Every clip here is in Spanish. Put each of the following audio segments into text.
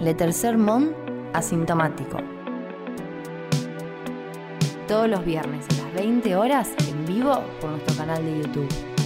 Le Tercer Mont Asintomático. Todos los viernes a las 20 horas en vivo por nuestro canal de YouTube.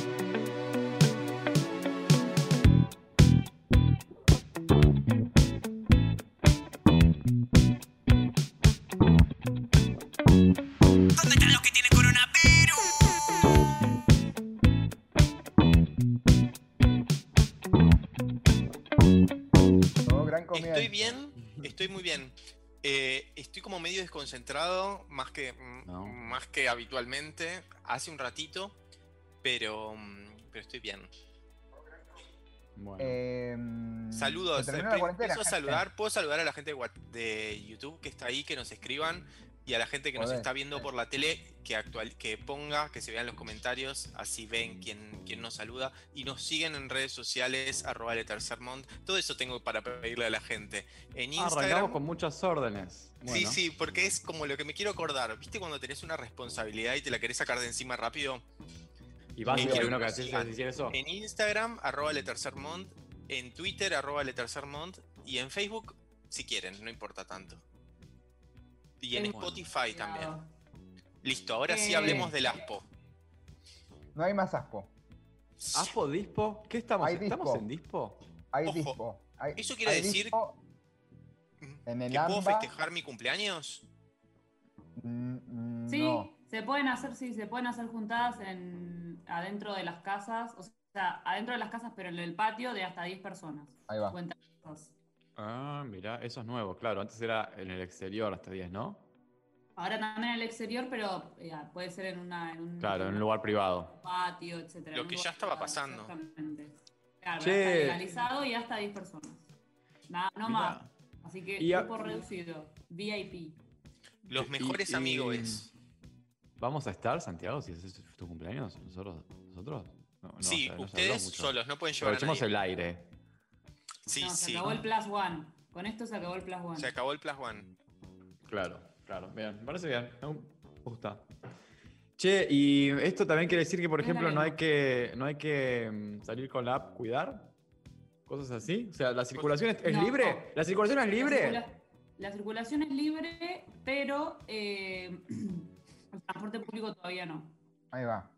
Desconcentrado, más que, mm, No. más que habitualmente, hace un ratito, pero, mm, pero estoy bien. Bueno. Eh, Saludos, eh, empiezo a saludar, puedo saludar a la gente de de YouTube que está ahí, que nos escriban, y a la gente que nos está viendo por la tele, que actual, que ponga, que se vean los comentarios, así ven quién, quién nos saluda, y nos siguen en redes sociales, arroba Le Tercer Mont. todo eso tengo para pedirle a la gente. En Arrancamos con muchas órdenes. Sí, Bueno. sí, porque es como lo que me quiero acordar. ¿Viste cuando tenés una responsabilidad y te la querés sacar de encima rápido? Y vas Y a decir eso. En Instagram, arroba letercermont, en Twitter, arroba letercermont, y en Facebook, si quieren, no importa tanto. Y en Bueno. Spotify también. Listo, ahora sí Eh. hablemos del ASPO. No hay más aspo. ¿Aspo, Dispo? ¿Qué estamos? Hay ¿Estamos dispo. en Dispo? Hay Ojo, dispo. Hay- eso quiere hay decir- dispo, En el ¿Que puedo festejar mi cumpleaños? mm, mm, Sí, no. se pueden hacer, sí, se pueden hacer juntadas en, adentro de las casas, o sea, adentro de las casas, pero en el patio de hasta 10 personas. Ahí va. Ah, mira, eso es nuevo, claro. Antes era en el exterior hasta 10, ¿no? Ahora también en el exterior, pero eh, puede ser en, una, en un Claro, en un lugar privado. patio, etcétera. Lo que ya estaba privado, pasando. Exactamente. Claro, Che. ya está legalizado y hasta 10 personas. Nada, no Mirá. más. Así que Y a- grupo reducido, VIP. Los Y- mejores y- amigos. ¿Vamos a estar, Santiago, si es tu cumpleaños? ¿Nosotros? ¿Nosotros? No, no, sí, o sea, no se habló ustedes solos, no pueden llevar a Aprovechemos nadie. el aire. Sí, no, se sí. acabó el Plus One. Con esto se acabó el Plus One. Se acabó el Plus One. Claro, claro. Bien, me parece bien. Me gusta. Che, y esto también quiere decir que, por Es ejemplo, no hay que, no hay que mm, salir con la app cuidar. Cosas así. O sea, la circulación es, es No. libre. ¿La circulación es La, libre? circula- la circulación es libre, pero eh, el transporte público todavía no. Ahí va.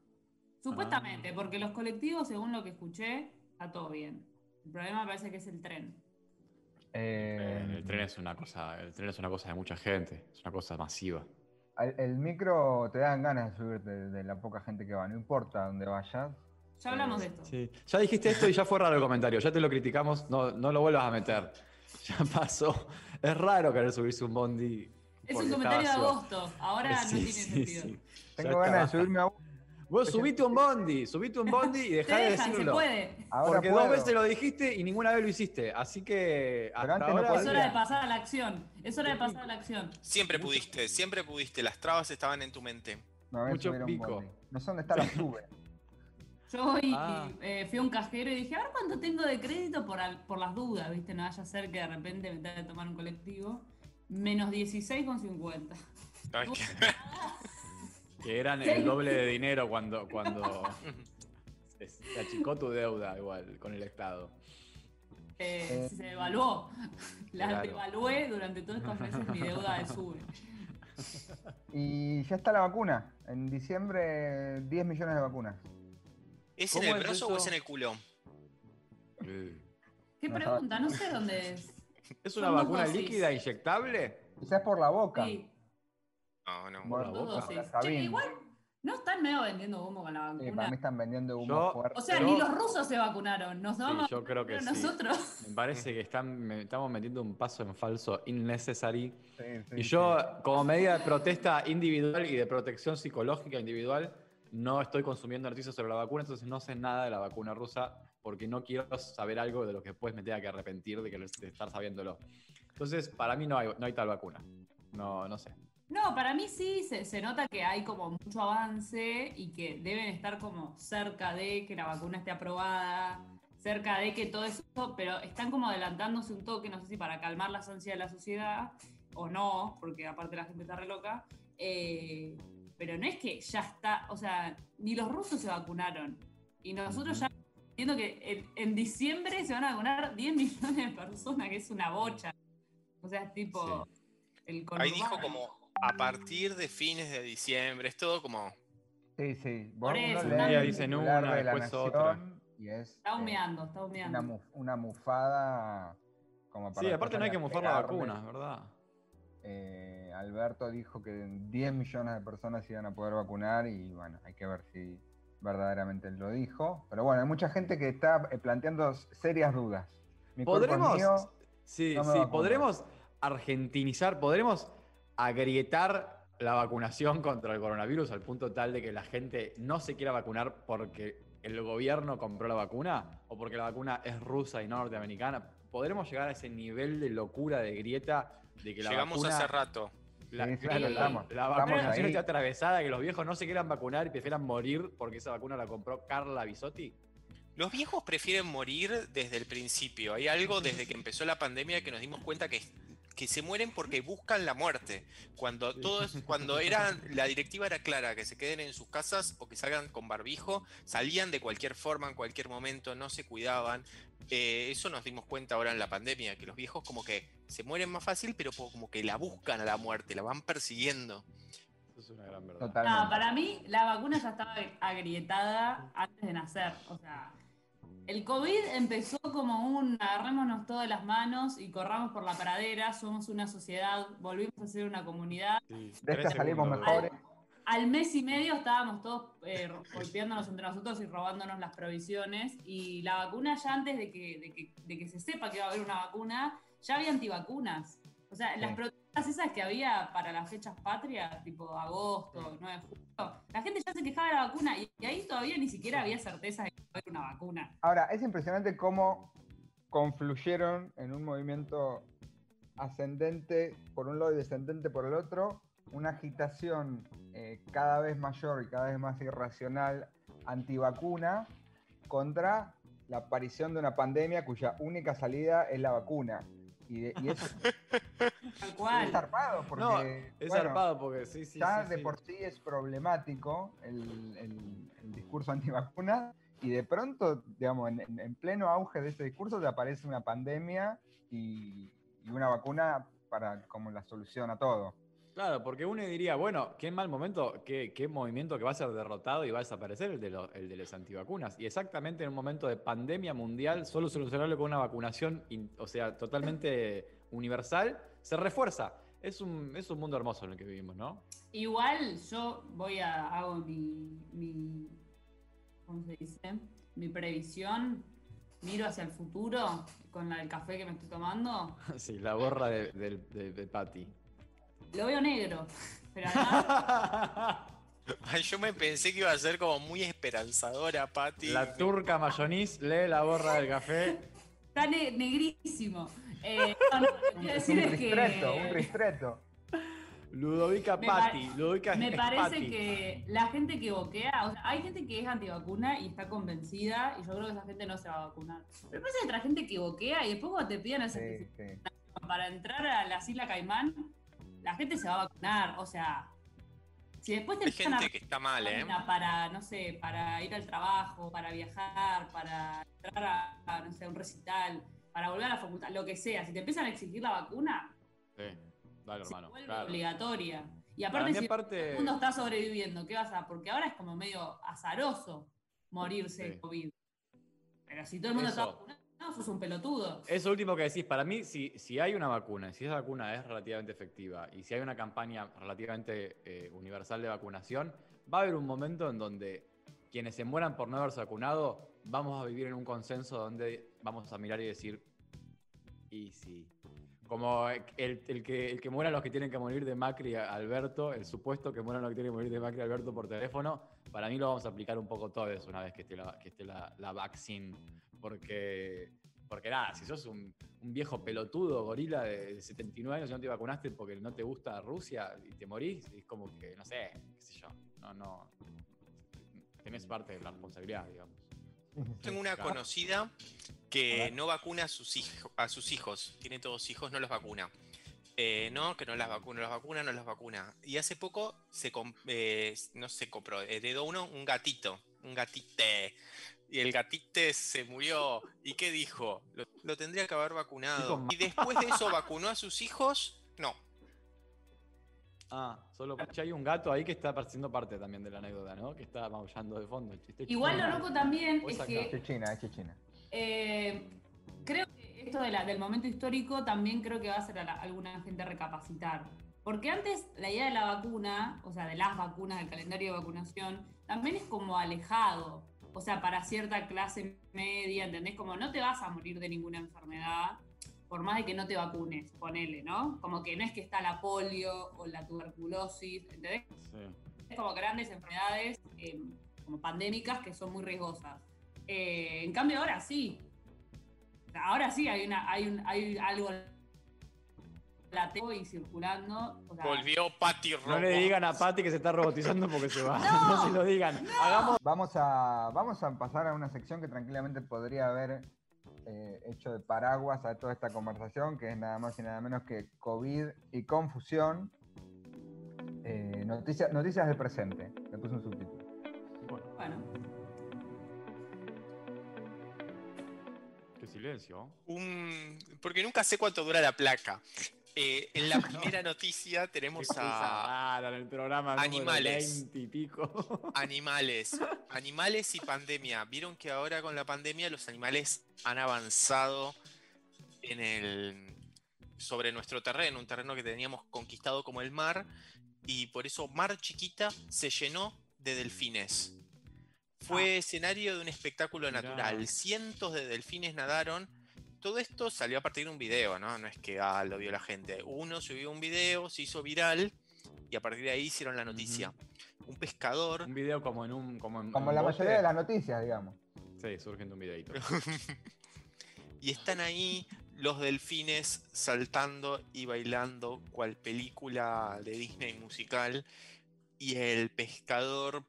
Supuestamente, Ah. porque los colectivos, según lo que escuché, está todo bien. El problema me parece que es el tren. Eh, el tren es una cosa, el tren es una cosa de mucha gente, es una cosa masiva. el micro te dan ganas de subirte de, de la poca gente que va. No importa dónde vayas. Ya hablamos de esto. Sí. Ya dijiste esto y ya fue raro el comentario, ya te lo criticamos, no, no lo vuelvas a meter. Ya pasó. Es raro querer subirse un bondi. Es un comentario de agosto. Ahora Sí, no tiene sí, sentido. sí. Tengo Ya ganas de subirme a Vos subite un bondi, subite un bondi y dejá de dejan, se decirlo. puede. Ahora Porque puedo. dos veces lo dijiste y ninguna vez lo hiciste. Así que hasta no. Es hora de pasar a la acción. Es hora de pasar a la acción. Siempre pudiste, siempre pudiste. Las trabas estaban en tu mente. A Mucho pico. No sé dónde está la sube. Yo hoy Ah. eh, fui a un cajero y dije, a ver cuánto tengo de crédito por, al- por las dudas, ¿viste? No vaya a ser que de repente me tenga que tomar un colectivo. Menos 16,50. Qué- Que eran el doble de dinero cuando, cuando se, se achicó tu deuda igual con el Estado. Eh, se devaluó. La Claro. devalué durante todos estos meses mi deuda de sube. Y ya está la vacuna. En diciembre, 10 millones de vacunas. ¿Es en ¿Cómo el es brazo o es en el culo? ¿Qué No, pregunta? No sé dónde es. ¿Es una vacuna dosis. líquida inyectable? Quizás por la boca. Sí, No, no. La dos dosis. Che, igual no están medio vendiendo humo con la Sí, vacuna. para mí están vendiendo humo Yo- fuerte. O sea, Yo- ni los rusos se vacunaron. Nos Sí, vamos yo creo que sí. nosotros. Me parece que están, me- estamos metiendo un paso en falso innecessary. Sí, sí, Y sí. yo, como medida de protesta individual y de protección psicológica individual, no estoy consumiendo noticias sobre la vacuna, entonces no sé nada de la vacuna rusa porque no quiero saber algo de lo que después me tenga que arrepentir de, que, de estar sabiéndolo. Entonces, para mí no hay, no hay tal vacuna. No, no sé. No, para mí sí se, se nota que hay como mucho avance y que deben estar como cerca de que la vacuna esté aprobada, cerca de que todo eso, pero están como adelantándose un toque, no sé si para calmar las ansias de la sociedad o no, porque aparte la gente está re loca. eh, pero no es que ya está, o sea, ni los rusos se vacunaron. Y nosotros ya entiendo que en, en diciembre se van a vacunar 10 millones de personas, que es una bocha. O sea, es tipo el Ahí dijo como a partir de fines de diciembre, es todo como... Sí, sí. Vos Por uno eso, lee dicen una, de La después otra. Y es Está eh, humeando, está una, humeando. mu- una mufada como para Sí, aparte no hay que mufar la vacuna, ¿verdad? Eh, Alberto dijo que 10 millones de personas iban a poder vacunar y bueno, hay que ver si verdaderamente lo dijo. Pero bueno, hay mucha gente que está eh, planteando serias dudas. Mi ¿Podremos, mío, sí, no sí, podremos argentinizar, podremos agrietar la vacunación contra el coronavirus al punto tal de que la gente no se quiera vacunar porque el gobierno compró la vacuna o porque la vacuna es rusa y no norteamericana. ¿Podremos llegar a ese nivel de locura, de grieta, de que la Llegamos vacuna... hace rato. La, Sí, sí, claro, la- estamos- la estamos vacunación ahí. está atravesada, que los viejos no se quieran vacunar y prefieran morir porque esa vacuna la compró Carla Bisotti. Los viejos prefieren morir desde el principio. Hay algo desde que empezó la pandemia que nos dimos cuenta que, que se mueren porque buscan la muerte. Cuando todos, cuando era, la directiva era clara, que se queden en sus casas o que salgan con barbijo, salían de cualquier forma, en cualquier momento, no se cuidaban. Eh, eso nos dimos cuenta ahora en la pandemia, que los viejos como que se mueren más fácil, pero como que la buscan a la muerte, la van persiguiendo. Eso es una gran verdad. No, para mí la vacuna ya estaba agrietada antes de nacer. O sea, el COVID empezó como un agarrémonos todas las manos y corramos por la pradera, somos una sociedad, volvimos a ser una comunidad. Sí, De esta salimos mejores. Al mes y medio estábamos todos eh, golpeándonos entre nosotros y robándonos las provisiones. Y la vacuna ya antes de que, de que, de que se sepa que va a haber una vacuna, ya había antivacunas. O sea, las protestas esas que había para las fechas patrias, tipo agosto, 9 de julio, la gente ya se quejaba de la vacuna y, y ahí todavía ni siquiera había certeza de que iba una vacuna. Ahora, es impresionante cómo confluyeron en un movimiento ascendente por un lado y descendente por el otro, una agitación eh, cada vez mayor y cada vez más irracional antivacuna contra la aparición de una pandemia cuya única salida es la vacuna. Y, de- y eso Tal es cual. zarpado porque No, es bueno, zarpado porque sí, sí. ya sí, de sí. por sí es problemático el, el- el discurso antivacuna y de pronto, digamos, en, en- en pleno auge de ese discurso te aparece una pandemia y, y una vacuna para como la solución a todo. Claro, porque uno diría, bueno, qué mal momento, qué, qué movimiento que va a ser derrotado y va a desaparecer el de, los, el de las antivacunas. Y exactamente en un momento de pandemia mundial, solo solucionarlo con una vacunación, in- o sea, totalmente universal, se refuerza. Es un, es un mundo hermoso en el que vivimos, ¿no? Igual yo voy a hago mi, mi ¿cómo se dice? Mi previsión, miro hacia el futuro con la del café que me estoy tomando, sí, la borra de, del- de, de Patty. lo veo negro, pero además Ay, yo me pensé que iba a ser como muy esperanzadora, Patti. la turca mayonís lee la borra del café. está ne- negrísimo. Eh, no, no, lo que quiero decir un es ristreto, un que ristreto. Ludovica Me Patti, Ludovica me parece Patti. que la gente que boquea, o sea, hay gente que es antivacuna y está convencida y yo creo que esa gente no se va a vacunar. Pero pasa que otra gente que boquea y después cuando te piden Sí, sí. para entrar a las Islas Caimán, la gente se va a vacunar. O sea, si después te Hay empiezan a gente que está mal, ¿eh? vacuna para, no sé, para ir al trabajo, para viajar, para entrar a, a, no sé, a un recital, para volver a la facultad, lo que sea, si te empiezan a exigir la vacuna, Sí, dale, se hermano. vuelve claro. obligatoria. Y aparte, si aparte- todo el mundo está sobreviviendo, ¿qué vas a...? Porque ahora es como medio azaroso morirse Sí. de COVID. Pero si todo el mundo está vacunado, sos un pelotudo. Eso último que decís, para mí, si, si hay una vacuna, si esa vacuna es relativamente efectiva y si hay una campaña relativamente eh, universal de vacunación, va a haber un momento en donde quienes se mueran por no haberse vacunado, vamos a vivir en un consenso donde vamos a mirar y decir, y sí. Como el, el que, el que mueran los que tienen que morir de Macri a Alberto, el supuesto que mueran los que tienen que morir de Macri a Alberto por teléfono, para mí lo vamos a aplicar un poco todo eso una vez que esté la, que esté la, la vaccine. Porque, porque nada, si sos un, un viejo pelotudo, gorila de 79 años y no te vacunaste porque no te gusta Rusia y te morís, es como que, no sé, qué sé yo, no, no. Tenés parte de la responsabilidad, digamos. Tengo una conocida que no vacuna a sus, hijo- a sus hijos. Tiene todos hijos, no los vacuna. Eh, no, que no las vacuna, los vacuna, no los vacuna. Y hace poco se eh, no se compró, heredó uno, un gatito, un gatite. y el gatite se murió. ¿Y qué dijo? Lo, lo tendría que haber vacunado. Y después de eso vacunó a sus hijos. No. Ah, solo hay un gato ahí que está siendo parte también de la anécdota, ¿no? Que está maullando de fondo. El chiste Igual lo loco también es acá. que Es china, es china. Eh, creo que esto de la- del momento histórico también creo que va a hacer a la- alguna gente recapacitar. Porque antes la idea de la vacuna, o sea, de las vacunas, del calendario de vacunación, también es como alejado. O sea, para cierta clase media, ¿entendés? Como no te vas a morir de ninguna enfermedad, por más de que no te vacunes, ponele, ¿no? Como que no es que está la polio o la tuberculosis, ¿entendés? Sí. Es como grandes enfermedades eh, como pandémicas que son muy riesgosas. Eh, en cambio ahora sí. Ahora sí hay una, hay un, hay algo y circulando. o sea, Volvió Patty Robo. No le digan a Patty que se está robotizando porque se va. No. No, se lo digan. Hagamos. Vamos a, vamos a pasar a una sección que tranquilamente podría haber eh, hecho de paraguas a toda esta conversación, que es nada más y nada menos que COVID y confusión. Eh, noticia- noticias del presente. Le puse un subtítulo. Bueno, Qué silencio. Un- Porque nunca sé cuánto dura la placa. Eh, en la primera noticia tenemos a rara en el programa. Animales. 20 y pico. animales. Animales y pandemia. Vieron que ahora con la pandemia los animales han avanzado en el sobre nuestro terreno, un terreno que teníamos conquistado como el mar, y por eso Mar Chiquita se llenó de delfines. Fue escenario de un espectáculo natural. Cientos de delfines nadaron. Todo esto salió a partir de un video, ¿no? No es que ah, lo vio la gente. Uno subió un video, se hizo viral y a partir de ahí hicieron la noticia. Un pescador Un video como en un. Como, en, Como en la bote. mayoría de las noticias, digamos. Sí, surgen de un videito. y están ahí los delfines saltando y bailando cual película de Disney musical y el pescador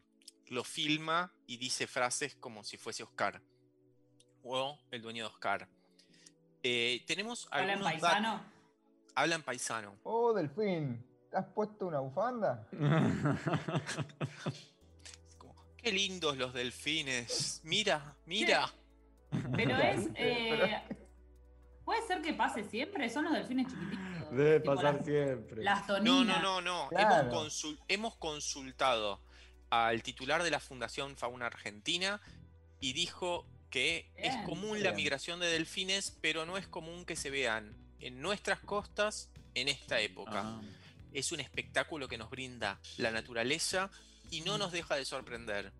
lo filma y dice frases como si fuese Oscar o el dueño de Oscar. Eh, tenemos habla en algunos paisano. hablan paisano. Oh, Delfín, ¿te has puesto una bufanda? Como, Qué lindos los delfines. Mira, mira. Pero es. eh, puede ser que pase siempre, son los delfines chiquititos. Debe pasar las, siempre. las No, toninas. no, no, no. Claro. Hemos, consul- hemos consultado al titular de la Fundación Fauna Argentina y dijo que es común la migración de delfines, pero no es común que se vean en nuestras costas en esta época. Ah. Es un espectáculo que nos brinda la naturaleza y no nos deja de sorprender.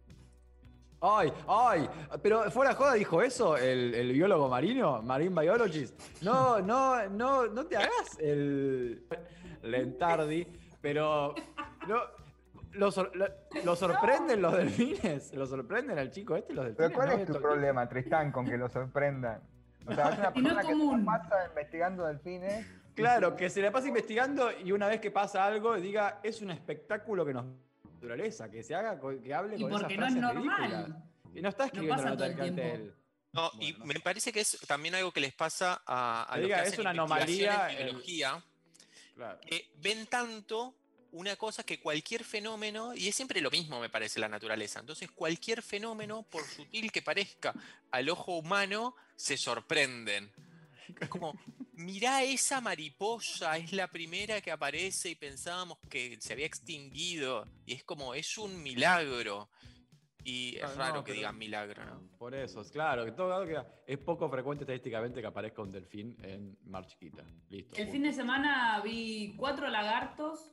Ay, ay, pero fuera joda dijo eso el, el biólogo marino, marine biologist. No, no, no, no te hagas el Lentardi, pero no, lo, sor- lo- lo sorprenden los delfines, lo sorprenden al chico este los delfines. Pero ¿cuál ¿no? es tu problema, Tristán, con que lo sorprendan? O sea, es una Y no persona que común. no pasa investigando delfines. Claro, que se la pasa investigando y una vez que pasa algo diga es un espectáculo que nos naturaleza, que se haga, que hable Y con esas porque no es frases normal. ridículas. Y no está escribiendo pasa la nota todo del el tiempo. cartel. No, y Bueno, no me parece que es también algo que les pasa a, a Que los diga, que es hacen una anomalía en el- biología. Claro. que ven tanto una cosa que cualquier fenómeno, y es siempre lo mismo me parece la naturaleza, entonces cualquier fenómeno, por sutil que parezca al ojo humano, se sorprenden. Es como, mirá esa mariposa, es la primera que aparece y pensábamos que se había extinguido, y es como, es un milagro. Y es Ah, no, raro que digan milagro, ¿no? Por eso, es claro, que todo que es poco frecuente estadísticamente que aparezca un delfín en Mar Chiquita. Listo. El fin de semana vi cuatro lagartos,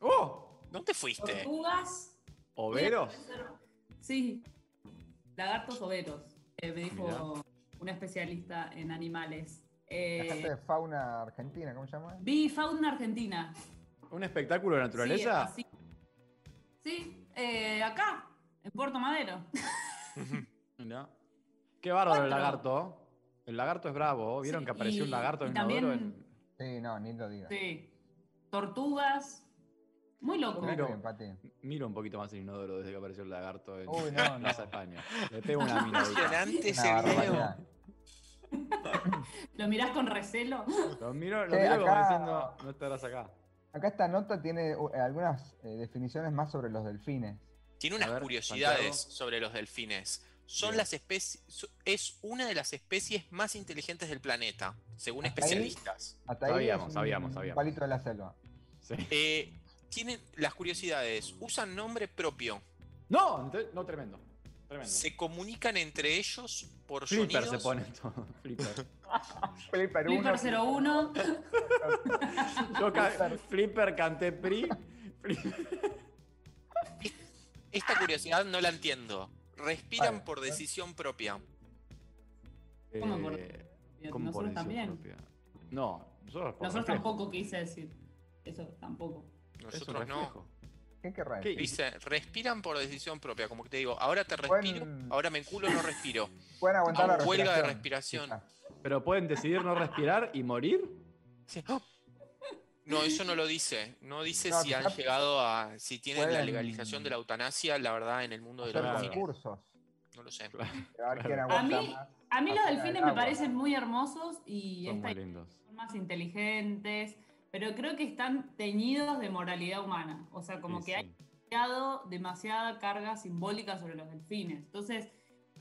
¡Oh! ¿Dónde fuiste? tortugas. ¿Overos? Sí, lagartos overos. eh, me dijo Mirá. una especialista en animales. La Eh, gente de fauna argentina, ¿cómo se llama? vi fauna argentina. ¿Un espectáculo de naturaleza? Sí. Sí, eh, acá, en Puerto Madero. Mirá. Qué bárbaro el Cuatro. lagarto. El lagarto es bravo. ¿Vieron Sí, que apareció un lagarto y en también- inodoro? En... Sí, no, ni lo digas. Sí. Tortugas. Muy loco. Miro. bien, Pati. Miro un poquito más el inodoro desde que apareció el lagarto en Uy, no, no. Plaza España. Le pego una miradita. Impresionante ese video. ¿Lo mirás con recelo? Lo miro, lo Sí, miro como acá- diciendo, no estarás acá. Acá esta nota tiene uh, algunas eh, definiciones más sobre los delfines. Tiene unas ver, curiosidades Santiago. sobre los delfines. son las especies, es una de las especies más inteligentes del planeta, según ¿Hasta ahí? especialistas. Hasta ahí Sabíamos, es un sabíamos, sabíamos. palito de la selva. Sí. Eh, tienen las curiosidades, usan nombre propio, No, no, tremendo. Tremendo. se comunican entre ellos por Flipper sonidos. se pone todo. Flipper. Flipper uno, Flipper 01. Yo ca- Flipper canté PRI. Esta curiosidad no la entiendo. Respiran Vale. por decisión propia. ¿Cómo por- Eh, ¿cómo por Nosotros decisión también. propia? No, nosotros por Nosotros reflejo. tampoco quise decir. Eso tampoco. Es un Nosotros no. ¿Qué querrá decir? Dice, respiran por decisión propia, como que te digo, ahora te respiro, Pueden- ahora me enculo, no respiro. Pueden aguantar la Hago huelga de respiración. Pero pueden decidir no respirar y morir. Sí. No, eso no lo dice. No dice No, si han llegado a. si tienen la pueden- legalización de la eutanasia, la verdad, en el mundo de Hacer los Claro. concursos. No lo sé. A ver quién Claro. aguanta A mí- más. A mí los delfines del me parecen muy hermosos y Son esta muy lindos. son más inteligentes, pero creo que están teñidos de moralidad humana. O sea, como Sí, que sí. hay demasiado- demasiada carga simbólica sobre los delfines. Entonces,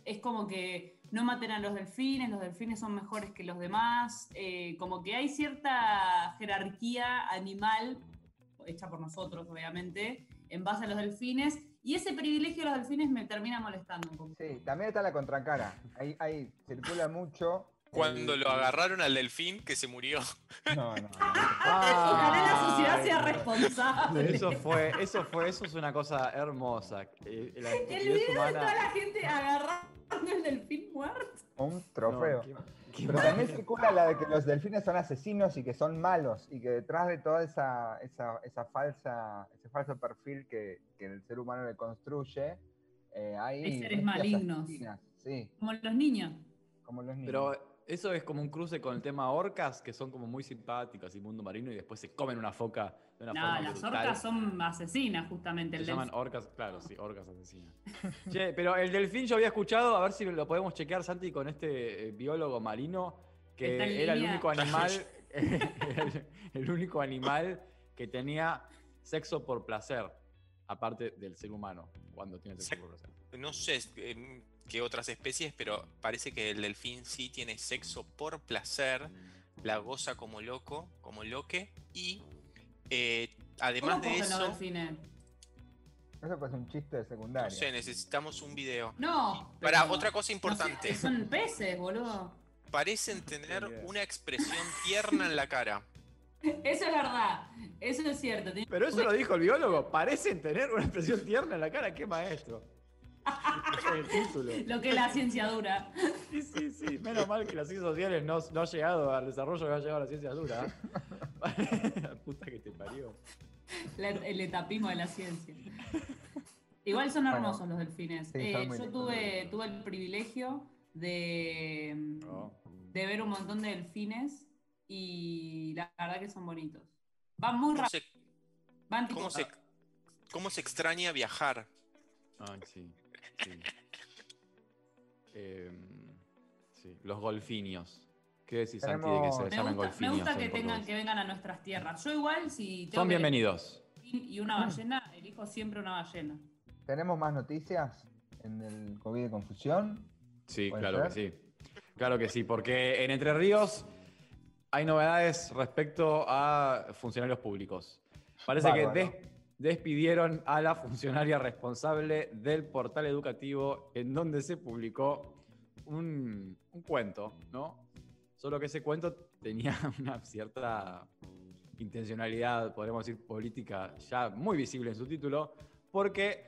es como que no maten a los delfines, los delfines son mejores que los demás, eh, como que hay cierta jerarquía animal, hecha por nosotros, obviamente, en base a los delfines, y ese privilegio de los delfines me termina molestando un poco. Sí, también está la contracara. Ahí, ahí circula mucho. Cuando el- lo agarraron al delfín que se murió. No, no. Ojalá la sociedad sea responsable. Eso fue, eso fue, eso es una cosa hermosa. Eh, La El video de toda la gente agarrando el delfín muerto. Un trofeo. No, qué- qué Pero también circula la de que los delfines son asesinos y que son malos y que detrás de toda esa, esa, esa falsa, ese falso perfil que, que el ser humano le construye, eh, hay Hay seres malignos. asesinas, Sí, Como los niños. como los niños. Pero eso es como un cruce con el tema orcas, que son como muy simpáticas y mundo marino, y después se comen una foca de una No, forma las brutal. orcas son asesinas, justamente. Se El llaman delfín. orcas, claro, sí, orcas asesinas. che, pero el delfín yo había escuchado, a ver si lo podemos chequear, Santi, con este eh, biólogo marino, que era el único animal, el, el único animal que tenía sexo por placer, aparte del ser humano, cuando tiene sexo Sex- por placer. No sé eh, qué otras especies, pero parece que el delfín sí tiene sexo por placer, la goza como loco, como loque, y eh, además ¿Cómo de los eso, delfines? Eso pues un chiste de secundaria. no sé, necesitamos un video. No. Para otra cosa no sé, importante, son peces, boludo. parecen tener una expresión tierna en la cara. Eso es verdad. Eso es cierto. Pero eso lo dijo el biólogo, parecen tener una expresión tierna en la cara, qué maestro. El título. Lo que es la ciencia dura. Sí, sí, sí. Menos mal que las ciencias sociales no, no ha llegado al desarrollo que ha llegado a la ciencia dura. La puta que te parió. La- el etapismo de la ciencia. Igual son Bueno, hermosos los delfines. sí, Eh, yo tuve, tuve el privilegio de, No. de ver un montón de delfines y la verdad que son bonitos. Van muy ¿Cómo rápido. se, Van tipo- cómo se- cómo se extraña viajar? Ay, sí. Sí. Em, sí, Los golfinios. ¿Qué decís, Santi, de que se me llaman gusta, me golfinios? gusta que tengan que vengan a nuestras tierras. Yo igual si tengo Son que bienvenidos. y una ballena, elijo siempre una ballena. ¿Tenemos más noticias en el COVID de confusión? Sí, ¿Puede claro que ser? sí. Claro que sí, porque en Entre Ríos hay novedades respecto a funcionarios públicos. Parece Bárbaro. que despidieron a la funcionaria responsable del portal educativo en donde se publicó un, un cuento, ¿no? Solo que ese cuento tenía una cierta intencionalidad, podríamos decir, política ya muy visible en su título, porque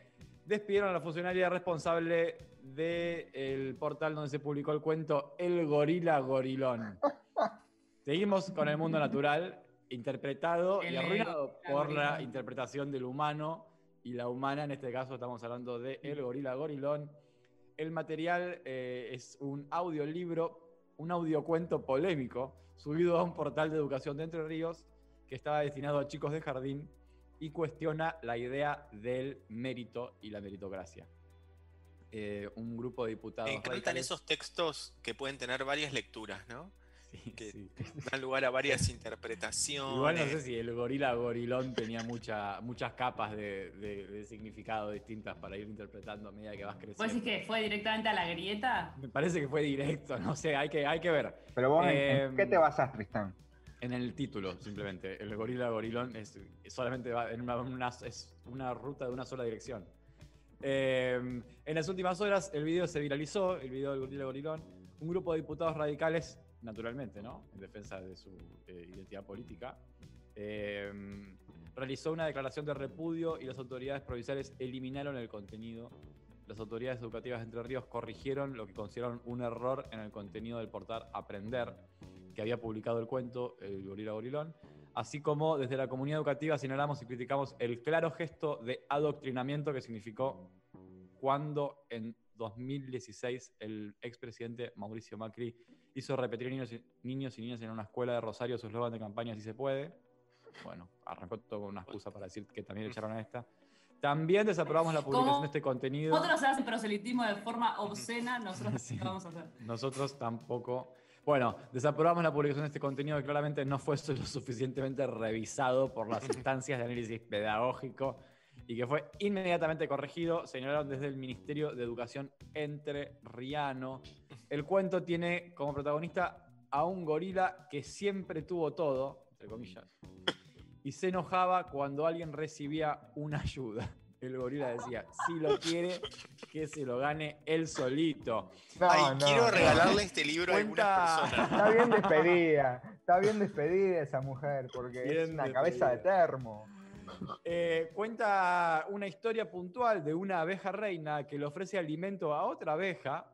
despidieron a la funcionaria responsable del portal donde se publicó el cuento El Gorila Gorilón. Seguimos con el mundo natural, interpretado y arruinado por la interpretación del humano y la humana, en este caso estamos hablando de El Gorila Gorilón. El material eh, es un audiolibro, un audiocuento polémico, subido a un portal de educación de Entre Ríos que estaba destinado a chicos de jardín y cuestiona la idea del mérito y la meritocracia. Eh, un grupo de diputados. Me encantan radicales- esos textos que pueden tener varias lecturas, ¿no? Sí, Que- sí. Dan lugar a varias interpretaciones. Igual no sé si el gorila gorilón tenía mucha, muchas capas de, de- de significado distintas para ir interpretando a medida que vas ¿Vos creciendo. decís que fue directamente a la grieta? Me parece que fue directo, no sé, hay que, hay que ver. Pero vos, ¿en- ¿en Em, qué te basás, Tristán? En el título, simplemente. El gorila gorilón es solamente va en una, una- es una ruta de una sola dirección. Eh, en las últimas horas el video se viralizó, el video del gorila gorilón. Un grupo de diputados radicales, naturalmente, ¿no? En defensa de su eh, identidad política, eh, realizó una declaración de repudio y las autoridades provinciales eliminaron el contenido. Las autoridades educativas de Entre Ríos corrigieron lo que consideraron un error en el contenido del portal Aprender, que había publicado el cuento El Gorila Gorilón, así como desde la comunidad educativa señalamos y criticamos el claro gesto de adoctrinamiento que significó cuando en 2016 el expresidente Mauricio Macri hizo repetir niños y, niños y niñas en una escuela de Rosario su eslogan de campaña Si se puede. Bueno, arrancó todo con una excusa para decir que también le echaron a esta. También desaprobamos la publicación de este contenido. Otros hacen proselitismo de forma obscena, nosotros Sí. vamos a hacer. Nosotros tampoco. Bueno, desaprobamos la publicación de este contenido que claramente no fue lo suficientemente revisado por las instancias de análisis pedagógico y que fue inmediatamente corregido, señalaron desde el Ministerio de Educación entre Riano. El cuento tiene como protagonista a un gorila que siempre tuvo todo, entre comillas, y se enojaba cuando alguien recibía una ayuda. El gorila decía, si lo quiere, que se lo gane él solito. No, Ay, no, quiero no. regalarle este libro a Cuenta- algunas personas. Está bien despedida, está bien despedida esa mujer, porque es Bien una cabeza de despedida. termo. Eh, cuenta una historia puntual de una abeja reina que le ofrece alimento a otra abeja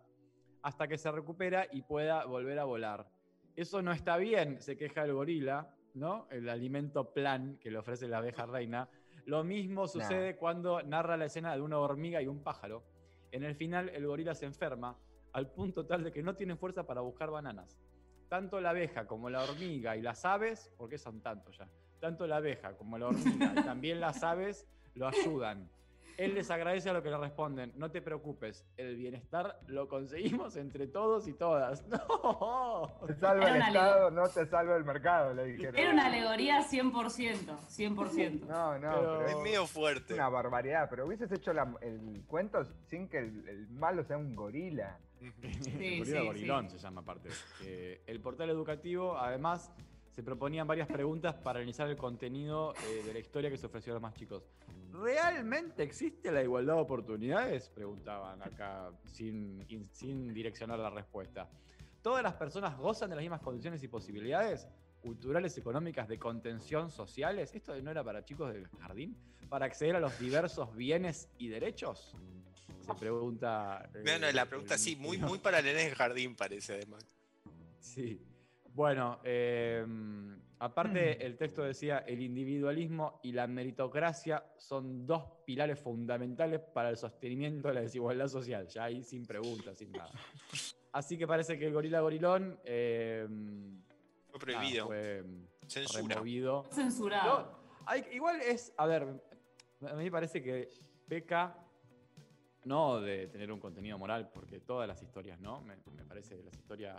hasta que se recupera y pueda volver a volar. Eso no está bien, se queja el gorila, ¿no? El alimento plan que le ofrece la abeja reina. Lo mismo sucede cuando narra la escena de una hormiga y un pájaro. En el final, el gorila se enferma al punto tal de que no tiene fuerza para buscar bananas. Tanto la abeja como la hormiga y las aves, porque son tantos ya, tanto la abeja como la hormiga y también las aves lo ayudan. Él les agradece a lo que le responden, no te preocupes, el bienestar lo conseguimos entre todos y todas. ¡No! Te salva Era el Estado, no te salva el mercado, le dijeron. Era una alegoría 100%, 100%. No, no, Pero- pero, Es medio fuerte. una barbaridad. Pero hubieses hecho la- el cuento sin que el, el malo sea un gorila. El gorila sí, gorilón sí. se llama aparte. Eh, el portal educativo, además, se proponían varias preguntas para analizar el contenido eh, de la historia que se ofreció a los más chicos. ¿Realmente existe la igualdad de oportunidades? Preguntaban acá sin, in- sin direccionar la respuesta. ¿Todas las personas gozan de las mismas condiciones y posibilidades? culturales, económicas, de contención sociales. ¿Esto no era para chicos del jardín? ¿Para acceder a los diversos bienes y derechos? Se pregunta. eh, No, no, la el pregunta sí, muy, muy para nenes de jardín parece además. Sí. Bueno, eh, aparte el texto decía, el individualismo y la meritocracia son dos pilares fundamentales para el sostenimiento de la desigualdad social. Ya ahí sin preguntas, sin nada. Así que parece que el gorila gorilón eh, Fue prohibido. fue Censura. removido. Censurado. No, hay- igual es, a ver, a mí me parece que peca no de tener un contenido moral, porque todas las historias, ¿no? Me, me parece que las historias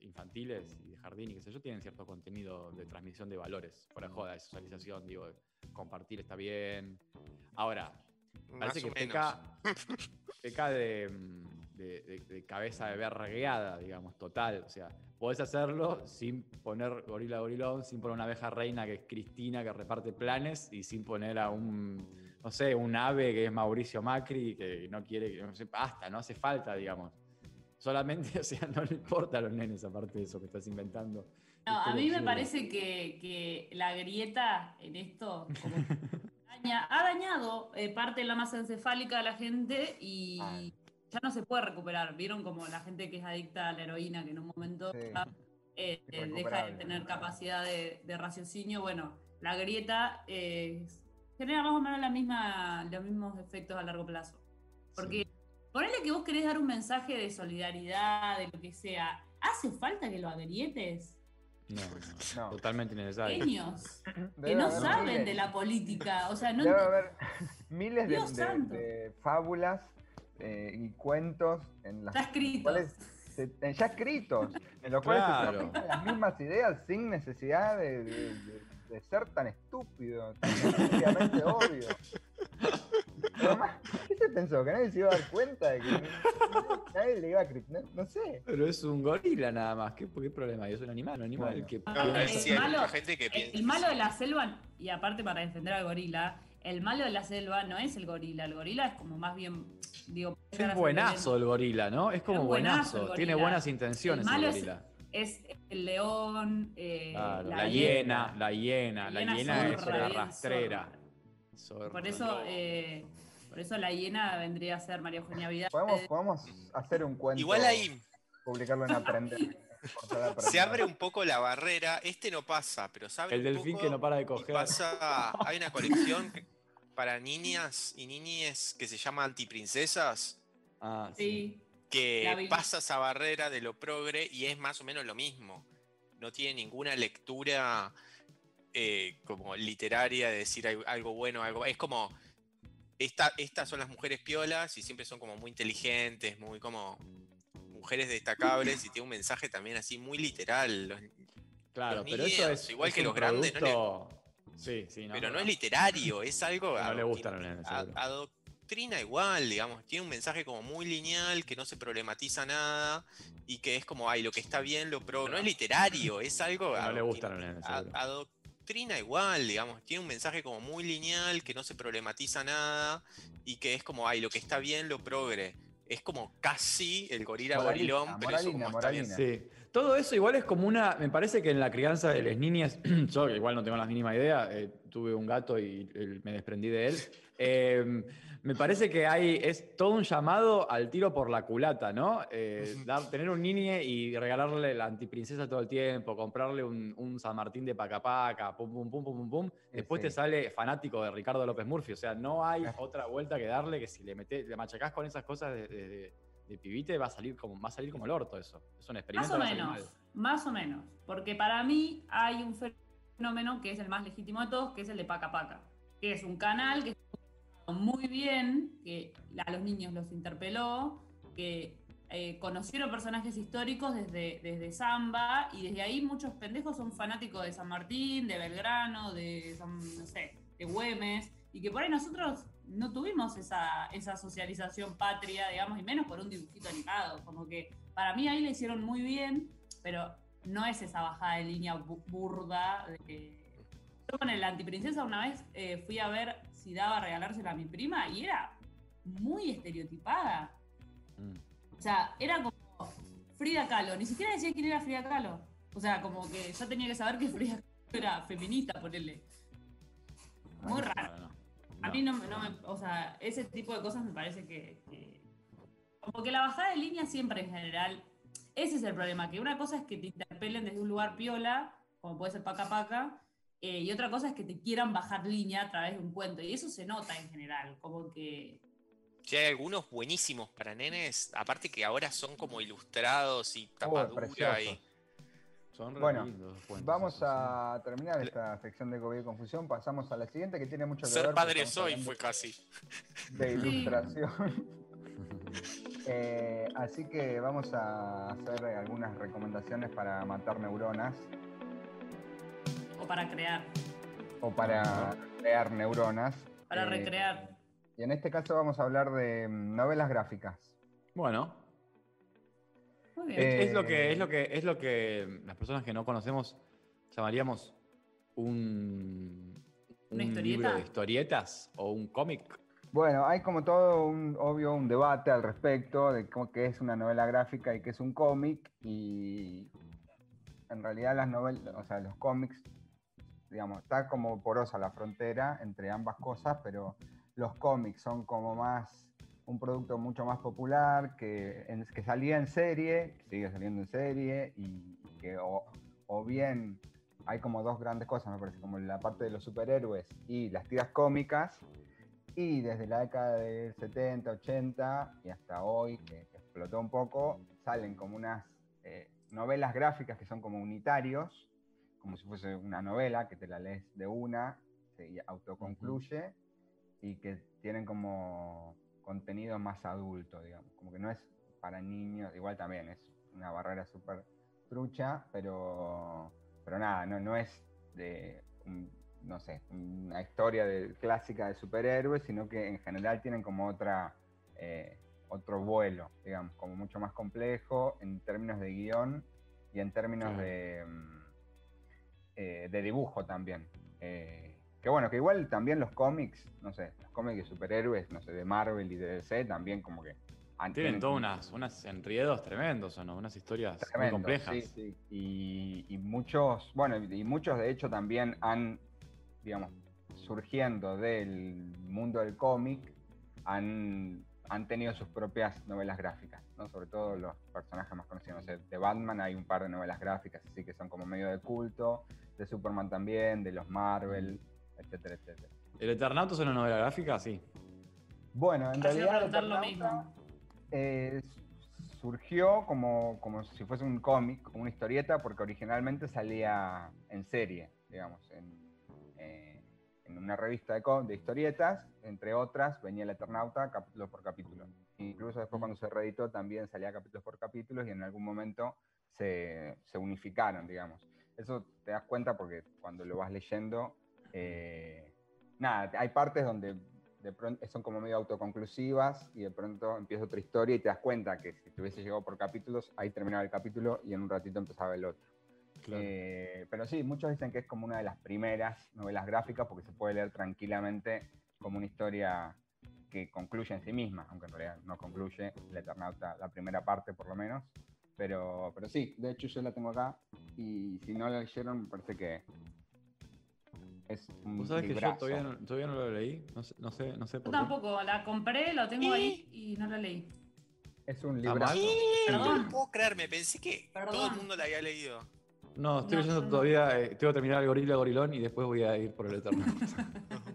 infantiles y de jardín y qué sé yo tienen cierto contenido de transmisión de valores, fuera de joda, de socialización, digo, compartir está bien. Ahora, Más parece que peca, peca de, mm, de- de- de cabeza de vergueada, digamos, total. O sea, podés hacerlo sin poner gorila gorilón, sin poner una abeja reina que es Cristina, que reparte planes, y sin poner a un, no sé, un ave que es Mauricio Macri, que no quiere, que no sé, basta, no hace falta, digamos. Solamente, o sea, no le importa a los nenes aparte de eso que estás inventando. No, a mí me parece que, que la grieta en esto como daña- ha dañado eh, parte de la masa encefálica de la gente y Ah. ya no se puede recuperar. Vieron como la gente que es adicta a la heroína, que en un momento Sí. ya, eh, deja de tener capacidad de, de raciocinio. Bueno, la grieta eh, genera más o menos la misma, los mismos efectos a largo plazo. Porque ponele que vos querés dar un mensaje de solidaridad, de lo que sea. ¿Hace falta que lo agrietes? No, no, No. totalmente innecesario. Genios que no haber saben miles- de la política. O sea, no Debe haber miles de, fábulas eh, y cuentos en las está escrito. cuales se- eh, ya escritos, en los cuales Claro. se las mismas ideas sin necesidad de, de- de- ser tan estúpido, tan obvio. Además, ¿qué se pensó? ¿Que nadie se iba a dar cuenta de que nadie le iba a criticar? No, no sé. Pero es un gorila nada más. ¿Qué, qué problema? hay? Es un animal, un animal Bueno. que Ah, No, el malo- mucha gente que piensa. El malo de la selva, y aparte para defender al gorila, el malo de la selva no es el gorila. El gorila es como más bien. Digo, es buenazo el gorila, ¿no? Es como Es buenazo Tiene buenas intenciones El malo es- gorila. Es el león, eh, Claro, la, la hiena, la hiena, la La hiena hiena es bien rastrera. zorra. Por eso, eh, por eso la hiena vendría a ser María Eugenia Vidal. Podemos, podemos hacer un cuento. Igual ahí Publicarlo en Aprender. se abre un poco la barrera. Este no pasa, pero se abre El un delfín poco que no para de coger. pasa. Hay una colección para niñas y niñes que se llama Antiprincesas. Ah, sí. Sí, La que pasa esa barrera de lo progre y es más o menos lo mismo. No tiene ninguna lectura eh, como literaria de decir al- algo bueno, algo. Es como. Esta, estas son las mujeres piolas y siempre son como muy inteligentes, muy como mujeres destacables y tiene un mensaje también así muy literal. Los- Claro, Los pero eso es. igual es que los grandes, no le- Sí, sí, no. pero no es literario, es algo. No le gustan los nenes, seguro. adoctrina igual, digamos. Tiene un mensaje como muy lineal, que no se problematiza nada y que es como, ay, lo que está bien, lo pro. No es literario, es algo. No le nenes, a- seguro. adoctrina igual, digamos. Tiene un mensaje como muy lineal, que no se problematiza nada y que es como, ay, lo que está bien, lo progre. Es como casi el gorila Moralina, gorilón, pero eso moralina, como está bien. Sí. Todo eso igual es como una. Me parece que en la crianza de las niñas, yo que igual no tengo la mínima idea, eh, tuve un gato y eh, me desprendí de él. eh, me parece que hay. Es todo un llamado al tiro por la culata, ¿no? Eh, dar- tener un niño y regalarle la antiprincesa todo el tiempo, comprarle un, un San Martín de paca paca, pum, pum, pum, pum, pum, pum. Después sí. te sale fanático de Ricardo López Murphy. O sea, no hay otra vuelta que darle que si le metés, le machacás con esas cosas de, de- de- de pibite, va a salir como, va a salir como el orto eso. Es un más experimento. o a salir menos. mal. Más o menos. Porque para mí hay un fenómeno que es el más legítimo de todos, que es el de Paca Paca. Que es un canal que muy bien, que a los niños los interpeló, que eh, conocieron personajes históricos desde, desde Zamba y desde ahí muchos pendejos son fanáticos de San Martín, de Belgrano, de San- no sé, de Güemes, y que por ahí nosotros no tuvimos esa, esa socialización patria, digamos, y menos por un dibujito animado. Como que para mí ahí le hicieron muy bien, pero no es esa bajada de línea bu- burda. Yo con el antiprincesa una vez eh, fui a ver daba a regalársela a mi prima y era muy estereotipada. Mm. O sea, era como Frida Kahlo. Ni siquiera decía quién era Frida Kahlo. O sea, como que yo tenía que saber que Frida Kahlo era feminista, ponerle. Muy raro. No, no, A mí no, me- no me. O sea, ese tipo de cosas me parece que. que- como que la bajada de línea siempre en general. Ese es el problema, que una cosa es que te interpelen desde un lugar piola, como puede ser Paca Paca, eh, y otra cosa es que te quieran bajar línea a través de un cuento. Y eso se nota en general, como que. Sí, hay algunos buenísimos para nenes, aparte que ahora son como ilustrados y tapadura y... preciosos. Son Bueno, lindos los cuentos Vamos a terminar esta sección de COVID y confusión. Pasamos a la siguiente que tiene mucho que ver. Ser padre soy fue casi. De ilustración. Eh, así que vamos a hacer algunas recomendaciones para matar neuronas O para crear, o para crear neuronas. para Eh, recrear. Y en este caso vamos a hablar de mm, novelas gráficas. Bueno, Muy bien. eh, es, lo que, es, lo que, es lo que las personas que no conocemos llamaríamos un, ¿Una un libro de historietas o un cómic. Bueno, hay como todo un, obvio, un debate al respecto de cómo que es una novela gráfica y qué es un cómic. Y en realidad las novelas, o sea, los cómics, digamos, está como porosa la frontera entre ambas cosas, pero los cómics son como más un producto mucho más popular que, en- que salía en serie, que sigue saliendo en serie, y que o, o bien hay como dos grandes cosas, me parece, como la parte de los superhéroes y las tiras cómicas, y desde la década del 70, 80 y hasta hoy, que explotó un poco, salen como unas eh, novelas gráficas que son como unitarios, como si fuese una novela que te la lees de una, se autoconcluye y que tienen como contenido más adulto, digamos, como que no es para niños, igual también es una barrera súper trucha, pero, pero nada, no, no es de, un- no sé, una historia de, clásica de superhéroes, sino que en general tienen como otra, eh, otro vuelo, digamos, como mucho más complejo en términos de guion y en términos de, mm, eh, de dibujo también. Eh, que bueno, que igual también los cómics, no sé, los cómics de superhéroes, no sé, de Marvel y de DC también como que... han- Tienen todas unas, unas enriedos tremendos, ¿o no? Unas historias muy complejas. sí, sí. Y, y muchos, bueno, y muchos de hecho también han, digamos, surgiendo del mundo del cómic, han, han tenido sus propias novelas gráficas, ¿no? Sobre todo los personajes más conocidos. No sé, de Batman hay un par de novelas gráficas, así que son como medio de culto, de Superman también, de los Marvel, etcétera, etcétera. ¿El Eternauto es una novela gráfica? Sí. Bueno, en realidad preguntar lo Eternauta, mismo. eh, surgió como, como si fuese un cómic, como una historieta, porque originalmente salía en serie, digamos, en, eh, en una revista de, de historietas, entre otras, venía el Eternauta capítulo por capítulo. Incluso después cuando se reeditó también salía capítulos por capítulos y en algún momento se, se unificaron, digamos. Eso te das cuenta porque cuando lo vas leyendo, eh, nada, hay partes donde de pronto son como medio autoconclusivas y de pronto empieza otra historia y te das cuenta que si te hubiese llegado por capítulos, ahí terminaba el capítulo y en un ratito empezaba el otro. Eh, pero sí, muchos dicen que es como una de las primeras novelas gráficas porque se puede leer tranquilamente como una historia que concluye en sí misma, aunque en realidad no concluye el Eternauta, la primera parte por lo menos. Pero, pero sí, de hecho yo la tengo acá y si no la leyeron me parece que es un ¿Vos sabés que yo todavía no, todavía no lo leí? No sé, no sé, no sé Yo por qué. tampoco, la compré, lo tengo ahí y no la leí. Es un ¿Está librazo. mal? No Perdón. lo puedo creer, me pensé que todo Perdón. el mundo la había leído. No, estoy No, leyendo yo no. todavía. eh, tengo que terminar el gorila gorilón y después voy a ir por el Eternauta.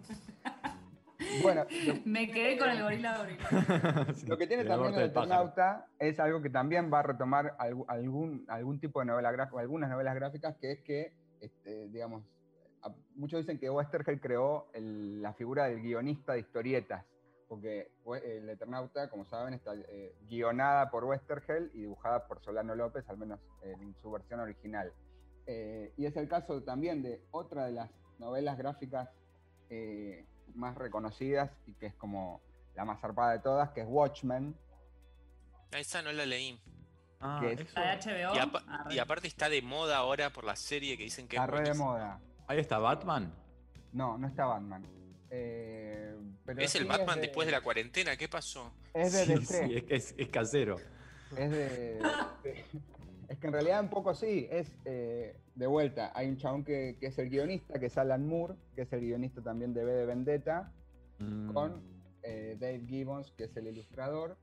Bueno, Me quedé con el gorila gorila. Sí, Lo que tiene también el. Eternauta es algo que también va a retomar algún, algún tipo de novela gráfica, algunas novelas gráficas, que es que, este, digamos, a- muchos dicen que Westergel creó el- la figura del guionista de historietas, porque we- el Eternauta, como saben, está eh, guionada por Westergel y dibujada por Solano López, al menos en su versión original. Eh, y es el caso también de otra de las novelas gráficas eh, más reconocidas y que es como la más zarpada de todas, que es Watchmen. Esa no la leí. Ah, es- La de HBO. Y, apa- Arre. y aparte está de moda ahora por la serie que dicen que La es red de moda. Ahí está Batman. No, no está Batman. Eh, pero Es el Batman después de la cuarentena, ¿qué pasó? Es de Sí, DC. sí, es, es, es casero. Es de, de- Es que en realidad un poco sí. Es eh, de vuelta. Hay un chabón que, que es el guionista, que es Alan Moore, que es el guionista también de B de Vendetta, Mm. con eh, Dave Gibbons, que es el ilustrador.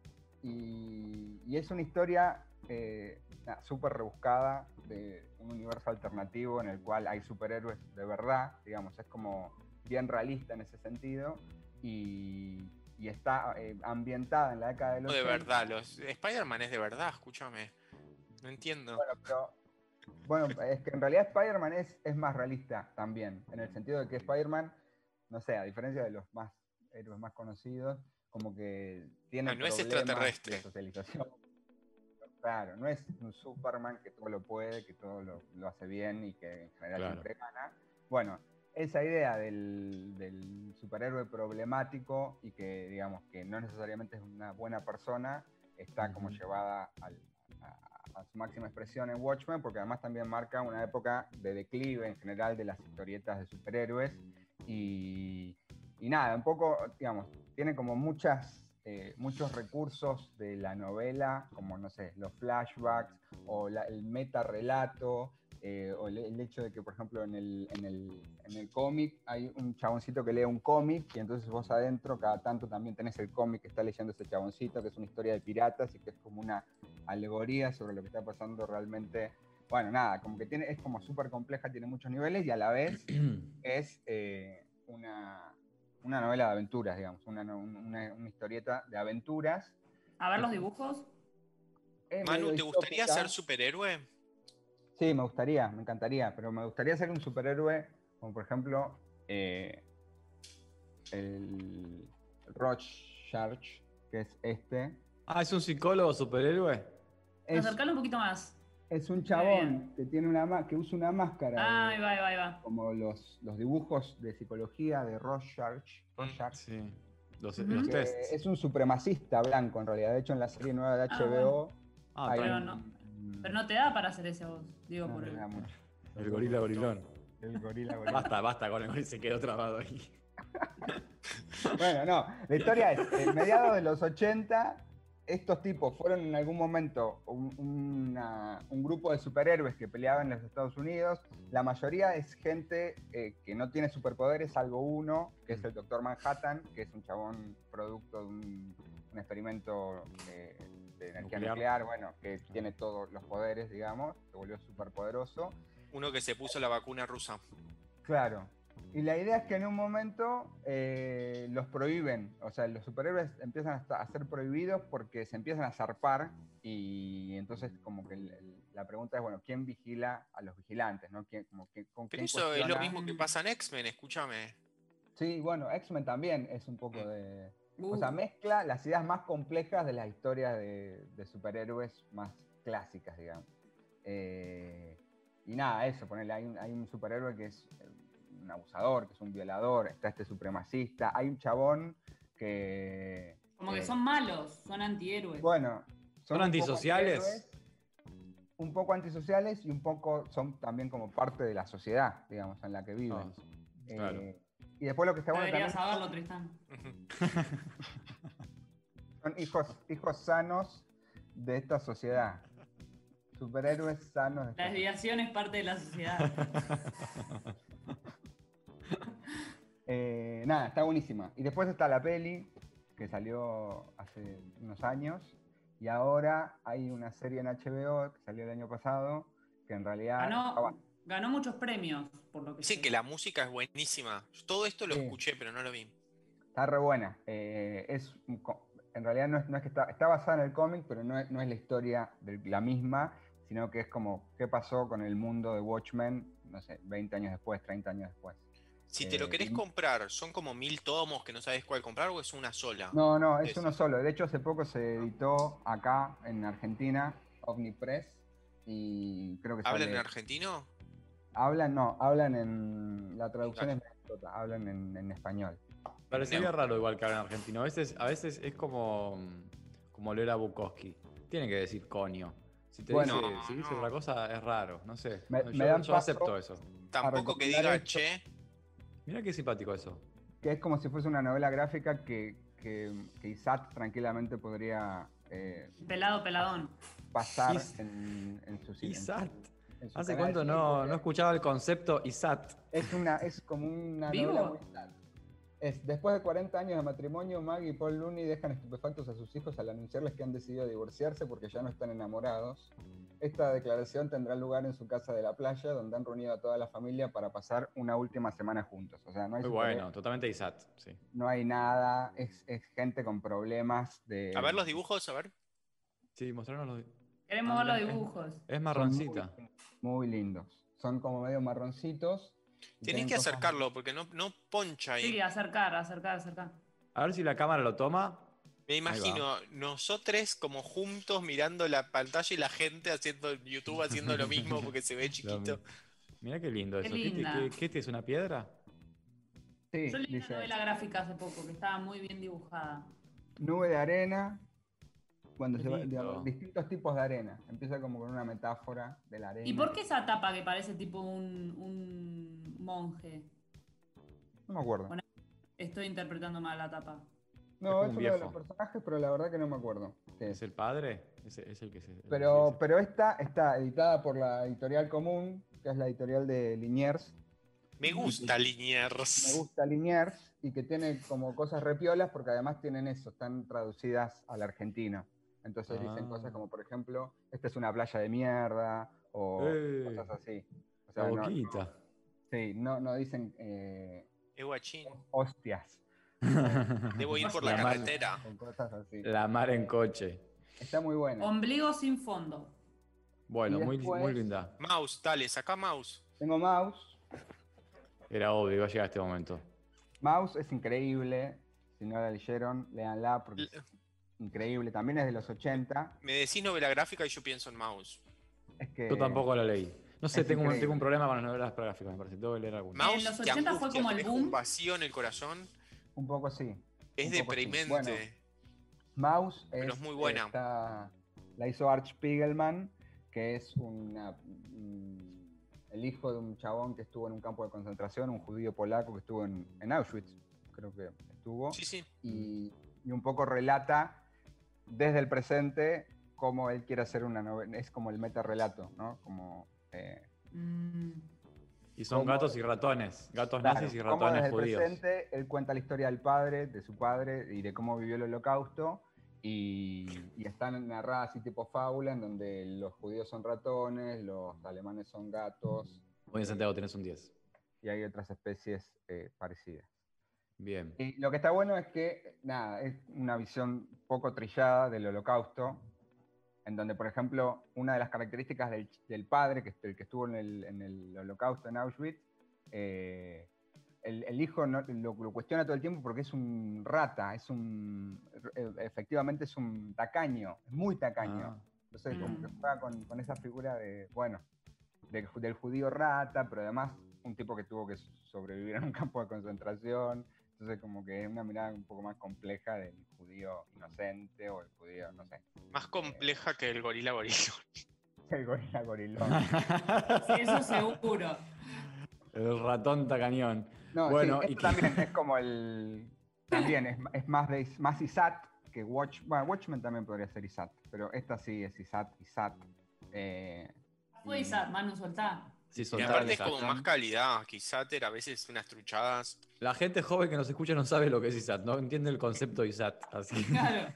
Y, y es una historia eh, súper rebuscada de un universo alternativo en el cual hay superhéroes de verdad, digamos, es como bien realista en ese sentido. Y, y está eh, ambientada en la década de los No, de 80. verdad, los Spider-Man es de verdad, escúchame. No entiendo. Bueno, pero. Bueno, es que en realidad Spider-Man es, es más realista también, en el sentido de que Spider-Man, no sé, a diferencia de los más héroes más conocidos, como que tiene. Ah, no es extraterrestre. De socialización. Claro, no es un Superman que todo lo puede, que todo lo, lo hace bien y que en general Claro. siempre gana. Bueno, esa idea del, del superhéroe problemático y que, digamos, que no necesariamente es una buena persona, está como llevada al- a, su máxima expresión en Watchmen, porque además también marca una época de declive en general de las historietas de superhéroes. Y, y nada, un poco, digamos, tiene como muchas, eh, muchos recursos de la novela, como, no sé, los flashbacks o la- el metarrelato, eh, o el, el hecho de que, por ejemplo, en el, en el, en el cómic hay un chaboncito que lee un cómic y entonces vos adentro cada tanto también tenés el cómic que está leyendo ese chaboncito, que es una historia de piratas y que es como una alegoría sobre lo que está pasando realmente. Bueno, nada, como que tiene, es como súper compleja, tiene muchos niveles y a la vez es eh, una, una novela de aventuras, digamos, una, una- una historieta de aventuras. A ver los dibujos. Es Manu, ¿te gustaría ser superhéroe? Sí, me gustaría, me encantaría, pero me gustaría ser un superhéroe como por ejemplo eh, el Rorschach, que es este. Ah, es un psicólogo superhéroe. Es, Acercalo un poquito más. es un chabón que tiene una que usa una máscara. Ah, de- ahí va, ahí va, como los, los dibujos de psicología de Rorschach. Rorschach, Sí. Los, tests. es un supremacista blanco en realidad. De hecho, en la serie nueva de Ah, HBO Ah, hay pero está un- no- Pero no te da para hacer ese voz. Digo, no, por no el. me da mucho. bien. El gorila gorilón. El gorila gorila. Basta, basta con el gorila, se quedó trabado ahí. Bueno, no, la historia es, en mediados de los 80, estos tipos fueron en algún momento un, una- un grupo de superhéroes que peleaban en los Estados Unidos. La mayoría es gente eh, que no tiene superpoderes, salvo uno, que es el Doctor Manhattan, que es un chabón producto de un, un experimento eh, de energía Nuclear. nuclear. bueno, que tiene todos los poderes, digamos, se volvió superpoderoso. Uno que se puso la vacuna rusa. Claro. Y la idea es que en un momento eh, los prohíben, o sea, los superhéroes empiezan a, ser prohibidos porque se empiezan a zarpar y entonces como que el- el- la pregunta es, bueno, ¿quién vigila a los vigilantes? ¿no? ¿Quién, como que- con Pero quién eso es lo cuestiona? mismo que pasa en X-Men, escúchame. Sí, bueno, X-Men también es un poco Mm. de... Uh, O sea, mezcla las ideas más complejas de las historias de, de superhéroes más clásicas, digamos. Eh, y nada, eso, ponerle, hay un, hay un superhéroe que es eh, un abusador, que es un violador, está este supremacista, hay un chabón que... como que eh, son malos, son antihéroes. Bueno, ¿Son antisociales? Un poco antisociales y un poco son también como parte de la sociedad, digamos, en la que viven. Ah, claro. Eh, y después lo que está bueno Deberías también saberlo, Tristán. son hijos, hijos sanos de esta sociedad. Superhéroes sanos de esta La desviación es parte de la sociedad. Eh, nada, está buenísima. Y después está la peli, que salió hace unos años. Y ahora hay una serie en HBO que salió el año pasado, que en realidad... Ganó, muchos premios, por lo que Dicen sé. que la música es buenísima. Todo esto lo Sí. escuché, pero no lo vi. Está re buena. Eh, es en realidad no es, no es que está, está basada en el cómic, pero no es, no es la historia de la misma, sino que es como qué pasó con el mundo de Watchmen, no sé, 20 años después, 30 años después. Si te lo Eh, querés comprar, ¿son como mil tomos que no sabes cuál comprar o es una sola? No, no, es uno solo. De hecho, hace poco se editó acá en Argentina, Omnipress, y creo que ¿Hablan sale- en argentino? Hablan, no, hablan en. La traducción es hablan en, en español. Parecería raro igual que hablar argentino. A veces, a veces es como, como leer a Bukowski. Tiene que decir coño. Si te Bueno. dice, No, si dice no. otra cosa, es raro. No sé. Me- yo me dan yo paso- acepto eso. Tampoco que diga, esto. che, Mira qué simpático eso. Que es como si fuese una novela gráfica que, que, que Isaac tranquilamente podría eh, Pelado, peladón. pasar Is- en, en su en- ISAT. en su ¿Hace cuánto no, no escuchaba el concepto ISAT? Es, una, es como una ¿Vivo? novela muy sad. Es, después de 40 años de matrimonio, Maggie y Paul Looney dejan estupefactos a sus hijos al anunciarles que han decidido divorciarse porque ya no están enamorados. Esta declaración tendrá lugar en su casa de la playa, donde han reunido a toda la familia para pasar una última semana juntos. O sea, no hay, Muy bueno, totalmente ISAT. Sí. no hay nada, es, es gente con problemas de... a ver los dibujos, a ver. Sí, mostrarnos los. Queremos Ah, ver los es- dibujos. Es muy- marroncita. Muy, lindos. Son como medio marroncitos. Tenés que cosas- acercarlo porque no, no poncha ahí. Sí, acercar, acercar, acercar. A ver si la cámara lo toma. Me imagino nosotros como juntos mirando la pantalla y la gente haciendo YouTube haciendo lo mismo porque se ve chiquito. Mira qué lindo Qué eso. ¿Qué, qué- qué te es una piedra? Sí, Yo leí una novela gráfica hace poco que estaba muy bien dibujada. nube de arena, cuando Qué se va, digamos, distintos tipos de arena. Empieza como con una metáfora de la arena. ¿Y por qué esa tapa que parece tipo un, un monje? No me acuerdo. Bueno, Estoy interpretando mal la tapa. No, es un uno de los personajes, pero la verdad que no me acuerdo. ¿Es el padre? Es, es el que se. el que Pero, pero esta está editada por la editorial común, que es la editorial de Liniers. Me gusta Me Liniers. gusta Liniers y que tiene como cosas repiolas porque además tienen eso, están traducidas al argentino. Entonces dicen Ah. cosas como, por ejemplo, esta es una playa de mierda o Eh. cosas así. O La sea, no, boquita. sí, no, no dicen eh, Eh, guachín. hostias. Debo ir por la carretera. o cosas así. La mar en coche. Está muy buena. Ombligo sin fondo. Bueno, muy, muy linda. Mouse, dale, saca mouse. Tengo Mouse. Era obvio, iba a llegar este momento. Mouse es increíble. Si no la leyeron, léanla porque L- increíble, también es de los 80. Me decís novela gráfica y yo pienso en Mouse. Es que Yo tampoco la leí. No sé, es tengo un, increíble. tengo un problema con las novelas gráficas, me parece. Tengo que leer alguna. Mouse los te 80 fue como el boom. un vacío en el corazón. Un poco sí. Es sí. deprimente. Bueno, Mouse Pero es muy buena. la hizo Art Spiegelman, que es una, mm, el hijo de un chabón que estuvo en un campo de concentración, un judío polaco que estuvo en, en Auschwitz, creo que estuvo, Sí, sí. y, y un poco relata desde el presente cómo él quiere hacer una novela, es como el metarrelato, ¿no? Como, eh, Mm. Y son ¿Cómo- gatos y ratones. Gatos Claro, nazis y ratones desde el judíos. presente él cuenta la historia del padre, de su padre y de cómo vivió el holocausto. Y, y están narradas así tipo fábula, en donde los judíos son ratones, los alemanes son gatos Muy bien, Santiago, tenés un 10. y hay otras especies eh, parecidas. Bien. Y lo que está bueno es que, nada, es una visión poco trillada del holocausto, en donde, por ejemplo, una de las características del, del padre, que, el que estuvo en el, en el holocausto en Auschwitz, eh, el, el hijo no- lo, lo cuestiona todo el tiempo porque es un rata, es un, eh, efectivamente es un tacaño, es muy tacaño. Ah, Entonces, como que Mm. juega con, con esa figura de, bueno, del judío rata, pero además un tipo que tuvo que sobrevivir en un campo de concentración. Entonces, como que es una mirada un poco más compleja del judío inocente o el judío, no sé, Más compleja que el gorila gorila. el gorila gorilón. Sí, eso seguro. el ratón tacañón. No, Bueno, sí, y esto que- también es como el. También es, es más de más ISAT que Watch. Bueno, Watchmen también podría ser ISAT, pero esta sí es ISAT, ISAT. Eh, Fue y- Manu, soltá. Sí, Y aparte es como más calidad. Quizá a veces unas truchadas. La gente joven que nos escucha no sabe lo que es ISAT, no entiende el concepto de ISAT. Así. Claro.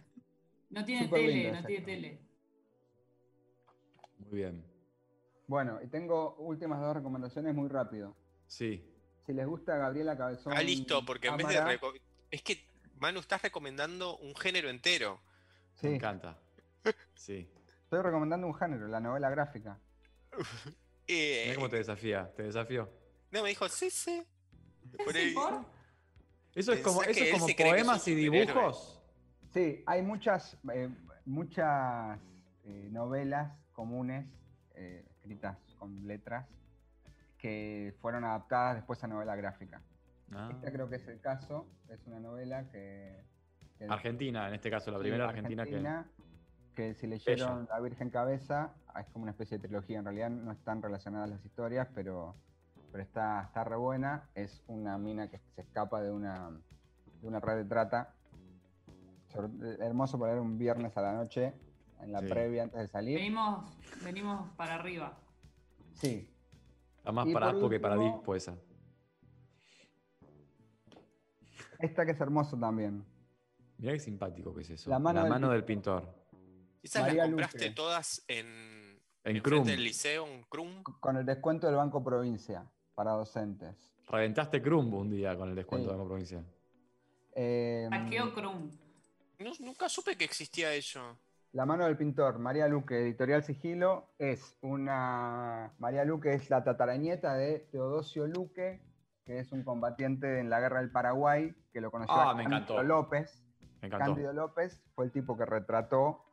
No tiene tele, lindo no tiene tele. Muy bien. Bueno, y tengo últimas dos recomendaciones muy rápido. Sí. Si les gusta Gabriela Cabezón. Ah, listo, porque en vez de. Es que, Manu, estás recomendando un género entero. Sí, Me encanta. Sí. estoy recomendando un género, la novela gráfica. Eh, Mira cómo te desafía. Te desafío. No, me dijo, sí, sí. Por ¿Sí, ahí- por? Eso es como, eso es como poemas y superhéroe. dibujos. Sí, hay muchas, eh, muchas eh, novelas comunes eh, escritas con letras que fueron adaptadas después a novela gráfica. Ah. Esta creo que es el caso, es una novela que... que- Argentina, en este caso, la sí, primera argentina, que. que si leyeron La Virgen Cabeza, es como una especie de trilogía, en realidad no están relacionadas las historias, pero, pero está, está re buena. Es una mina que se escapa de una, de una red de trata. Sobre- hermoso para ver un viernes a la noche, en la Sí. previa antes de salir. Venimos, venimos para arriba. Sí, Está más Y para Aspo que para Dispo esa. esta que es hermoso también. Mirá qué simpático que es eso. La mano del del pintor. Esas María las compraste Luque. todas en. En Crum. del liceo, en Crum. Con el descuento del Banco Provincia para docentes. Reventaste Crumbo un día con el descuento Sí. de la provincia. Eh. No- nunca supe que existía eso. La mano del pintor, María Luque, editorial Sigilo, es una. María Luque es la tataranieta de Teodosio Luque, que es un combatiente en la guerra del Paraguay, que lo conoció Ah, me Cándido encantó. López. Me encantó. Cándido López fue el tipo que retrató.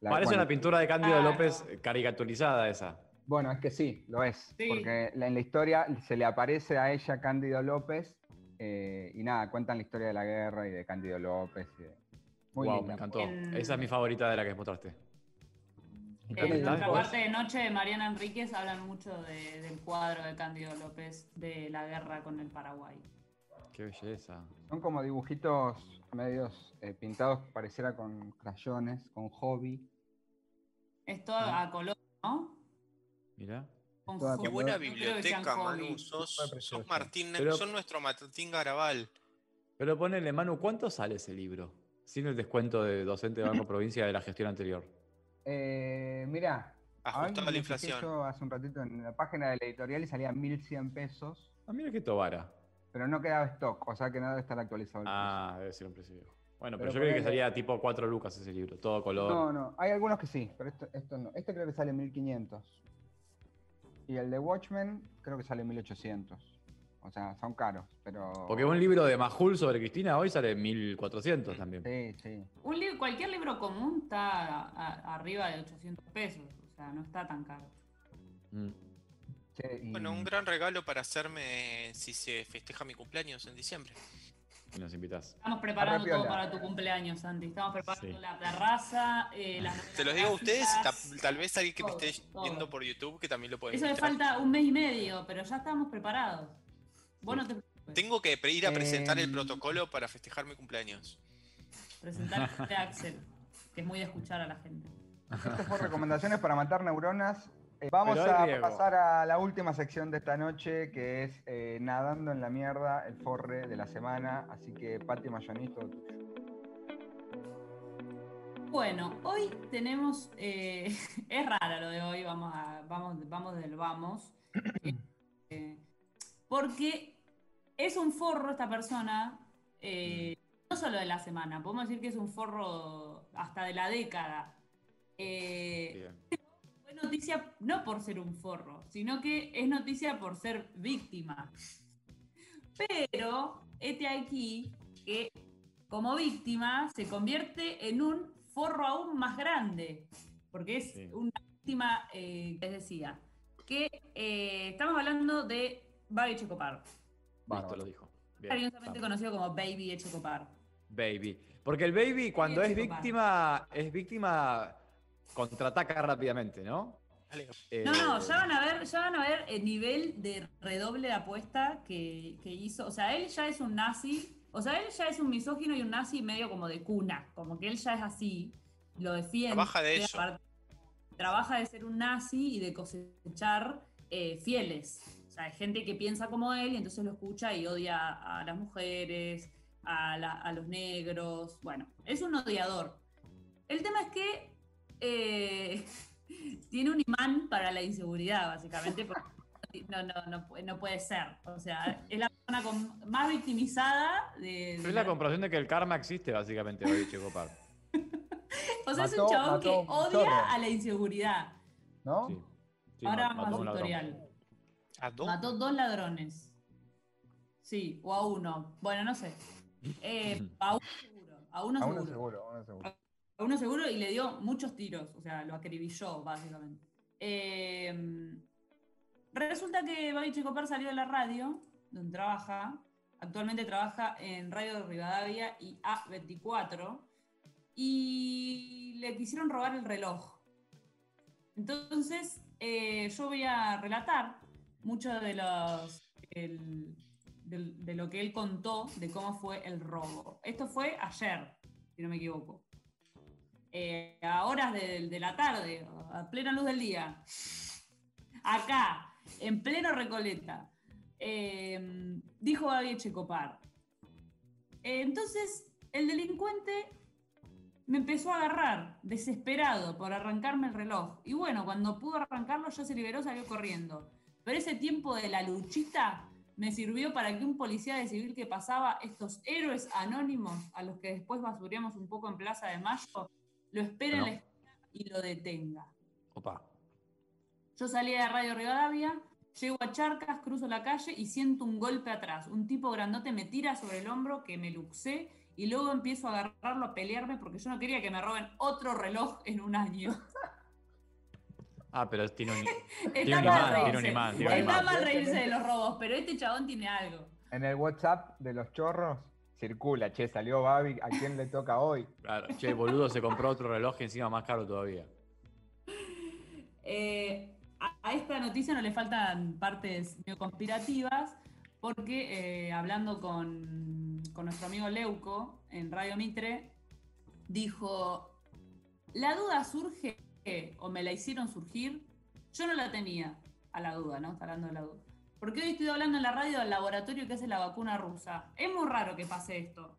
la- Parece bueno, una pintura de Cándido Ah, López no. caricaturizada esa. Bueno, es que sí, lo es. Sí. Porque en la historia se le aparece a ella Cándido López eh, y nada, cuentan la historia de la guerra y de Cándido López. y de- Muy wow, linda. me encantó. En- Esa es mi favorita de la que mostraste. ¿Y En nuestra parte de noche de Mariana Enríquez hablan mucho de- del cuadro de Cándido López de la guerra con el Paraguay. Qué belleza. Son como dibujitos medios eh, pintados, pareciera con crayones, con hobby. Es todo Ah. a color, ¿no? Mirá. Con. Qué buena creo biblioteca. Manu. Sos, sos. Martín, Pero- son nuestro Martín Garabal. Pero ponele, Manu, ¿cuánto sale ese libro? Sin el descuento de docente de Banco Provincia de la gestión anterior. Eh, mirá, Ajustado a la inflación. yo hace un ratito en la página de la editorial y salía 1100 pesos, Ah, mira qué tobara. pero no quedaba stock, o sea que no debe estar actualizado el Ah, debe ser un precio viejo. Bueno, pero, Pero yo creí que salía tipo 4 lucas ese libro, todo color. No, no, hay algunos que sí, pero esto, esto no. Este creo que sale 1500. Y el de Watchmen creo que sale 1800. O sea, son caros, pero. Porque un libro de Majul sobre Cristina hoy sale 1400 también. Sí, sí. Un li- cualquier libro común está a- a- arriba de 800 pesos. O sea, no está tan caro. Mm. Y- Bueno, un gran regalo para hacerme si se festeja mi cumpleaños en diciembre. Y nos invitas. Estamos preparando todo para tu cumpleaños, Santi. Estamos preparando Sí. la terraza, eh, las Se los digo a ustedes, ta- tal vez alguien que me esté todo. viendo por YouTube que también lo puede Eso le falta un mes y medio, pero ya estamos preparados. Vos no te preocupes. Tengo que ir a presentar el Em. protocolo para festejar mi cumpleaños. Presentar a Axel, que es muy de escuchar a la gente. Esto fue recomendaciones para matar neuronas. Eh, vamos a riesgo. pasar a la última sección de esta noche, que es eh, Nadando en la mierda, el forre de la semana. Así que, Pati Mayonís, todo tuyo. Bueno, hoy tenemos. eh, es rara lo de hoy, vamos, a, vamos, vamos del vamos. Eh, porque es un forro esta persona, eh, no solo de la semana, podemos decir que es un forro hasta de la década. Eh, Bien. Noticia no por ser un forro, sino que es noticia por ser víctima. Pero este aquí, que como víctima se convierte en un forro aún más grande, porque es Sí. una víctima, eh, les decía, que eh, estamos hablando de Babi Checopar, Listo, lo dijo. Bien, cariñosamente conocido como Baby Echecopar. Baby. Porque el baby, cuando es víctima, es víctima, contraataca rápidamente, ¿no? No, no, Eh, ya van a ver, ya van a ver el nivel de redoble de apuesta que, que hizo. O sea, él ya es un nazi, o sea, él ya es un misógino y un nazi medio como de cuna, como que él ya es así, lo defiende. Trabaja de aparte- Trabaja de ser un nazi y de cosechar eh, fieles. O sea, hay gente que piensa como él y entonces lo escucha y odia a las mujeres, a, la- a los negros. Bueno, es un odiador. El tema es que eh, tiene un imán para la inseguridad, básicamente, porque no, no, no, no puede ser. O sea, es la persona con- más victimizada de... de Es la comprobación de que el karma existe, básicamente, Baby Checopar. o sea, es un Mató- chabón que mató odia a la inseguridad. ¿no? Sí. Sí, Ahora vamos a mató su un ladrón. historial. ¿A dos? Mató dos ladrones. Sí, o a uno. Bueno, no sé. Eh, a uno seguro. A uno A uno seguro. seguro, a uno seguro. A uno seguro y le dio muchos tiros, o sea, lo acribilló, básicamente. Eh, resulta que Babi Checopar salió de la radio, donde trabaja. Actualmente trabaja en Radio Rivadavia y A24. Y le quisieron robar el reloj. Entonces, eh, yo voy a relatar mucho de los. del- de lo que él contó de cómo fue el robo. Esto fue ayer, si no me equivoco. Eh, a horas de, la tarde, a plena luz del día. Acá, en pleno Recoleta. Eh, dijo Babi Echecopar. Eh, entonces, el delincuente me empezó a agarrar, desesperado, por arrancarme el reloj. Y bueno, cuando pudo arrancarlo, ya se liberó, salió corriendo. Pero ese tiempo de la luchita me sirvió para que un policía de civil que pasaba, estos héroes anónimos a los que después basuríamos un poco en Plaza de Mayo, lo espere en la esquina y lo detenga. Opa. Yo salí de Radio Rivadavia, llego a Charcas, cruzo la calle y siento un golpe atrás. Un tipo grandote me tira sobre el hombro que me luxé y luego empiezo a agarrarlo, a pelearme porque yo no quería que me roben otro reloj en un año. Ah, pero tiene un. Está un mal imán, reírse. tiene un imán, tiene un Está imán. mal reírse de los robos, pero este chabón tiene algo. En el WhatsApp de los chorros circula, che, salió Babi, ¿a quién le toca hoy? Claro, che, boludo, se compró otro reloj que encima más caro todavía. Eh, a, esta noticia no le faltan partes conspirativas, porque eh, hablando con, con nuestro amigo Leuco en Radio Mitre, dijo, la duda surge, o me la hicieron surgir, yo no la tenía a la duda, ¿no? Está hablando de la duda. Porque hoy estoy hablando en la radio del laboratorio que hace la vacuna rusa. Es muy raro que pase esto.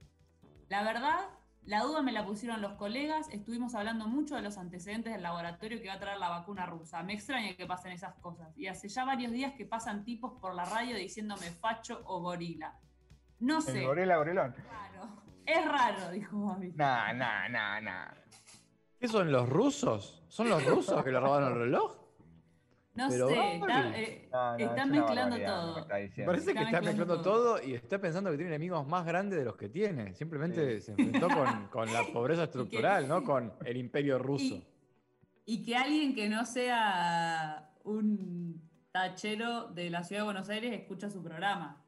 La verdad, la duda me la pusieron los colegas, estuvimos hablando mucho de los antecedentes del laboratorio que va a traer la vacuna rusa. Me extraña que pasen esas cosas. Y hace ya varios días que pasan tipos por la radio diciéndome facho o gorila. No sé. El gorila gorilón. Es raro, dijo Babi. Nah, nah, nah, nah. ¿Qué son los rusos? ¿Son los rusos que le robaron el reloj? No Pero, sé, está- eh, No, no, es están una mezclando todo. Me parece que Está mezclando mezclando todo y está pensando que tiene enemigos más grandes de los que tiene. Simplemente se enfrentó con, con la pobreza estructural, ¿no? Con el imperio ruso. Y, y que alguien que no sea un tachero de la ciudad de Buenos Aires escucha su programa.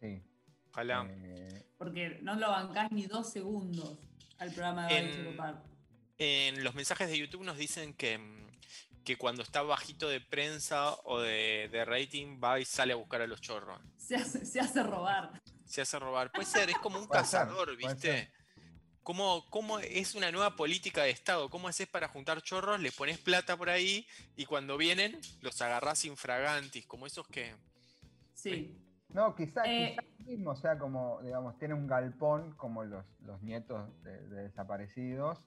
Sí. Ojalá. Eh, Porque no lo bancás ni dos segundos al programa de En-. En los mensajes de YouTube nos dicen que, mm, que cuando está bajito de prensa o de, de rating, va y sale a buscar a los chorros. Se hace, se hace robar. Se hace robar. Puede ser, es como un Puede cazador, ¿viste? ¿Cómo, ¿Cómo es una nueva política de Estado? ¿Cómo haces para juntar chorros? Les pones plata por ahí y cuando vienen los agarrás infragantis, como esos que. Sí. No, quizá, Eh, quizá mismo, o sea, como, digamos, tiene un galpón como los, los nietos de, de desaparecidos,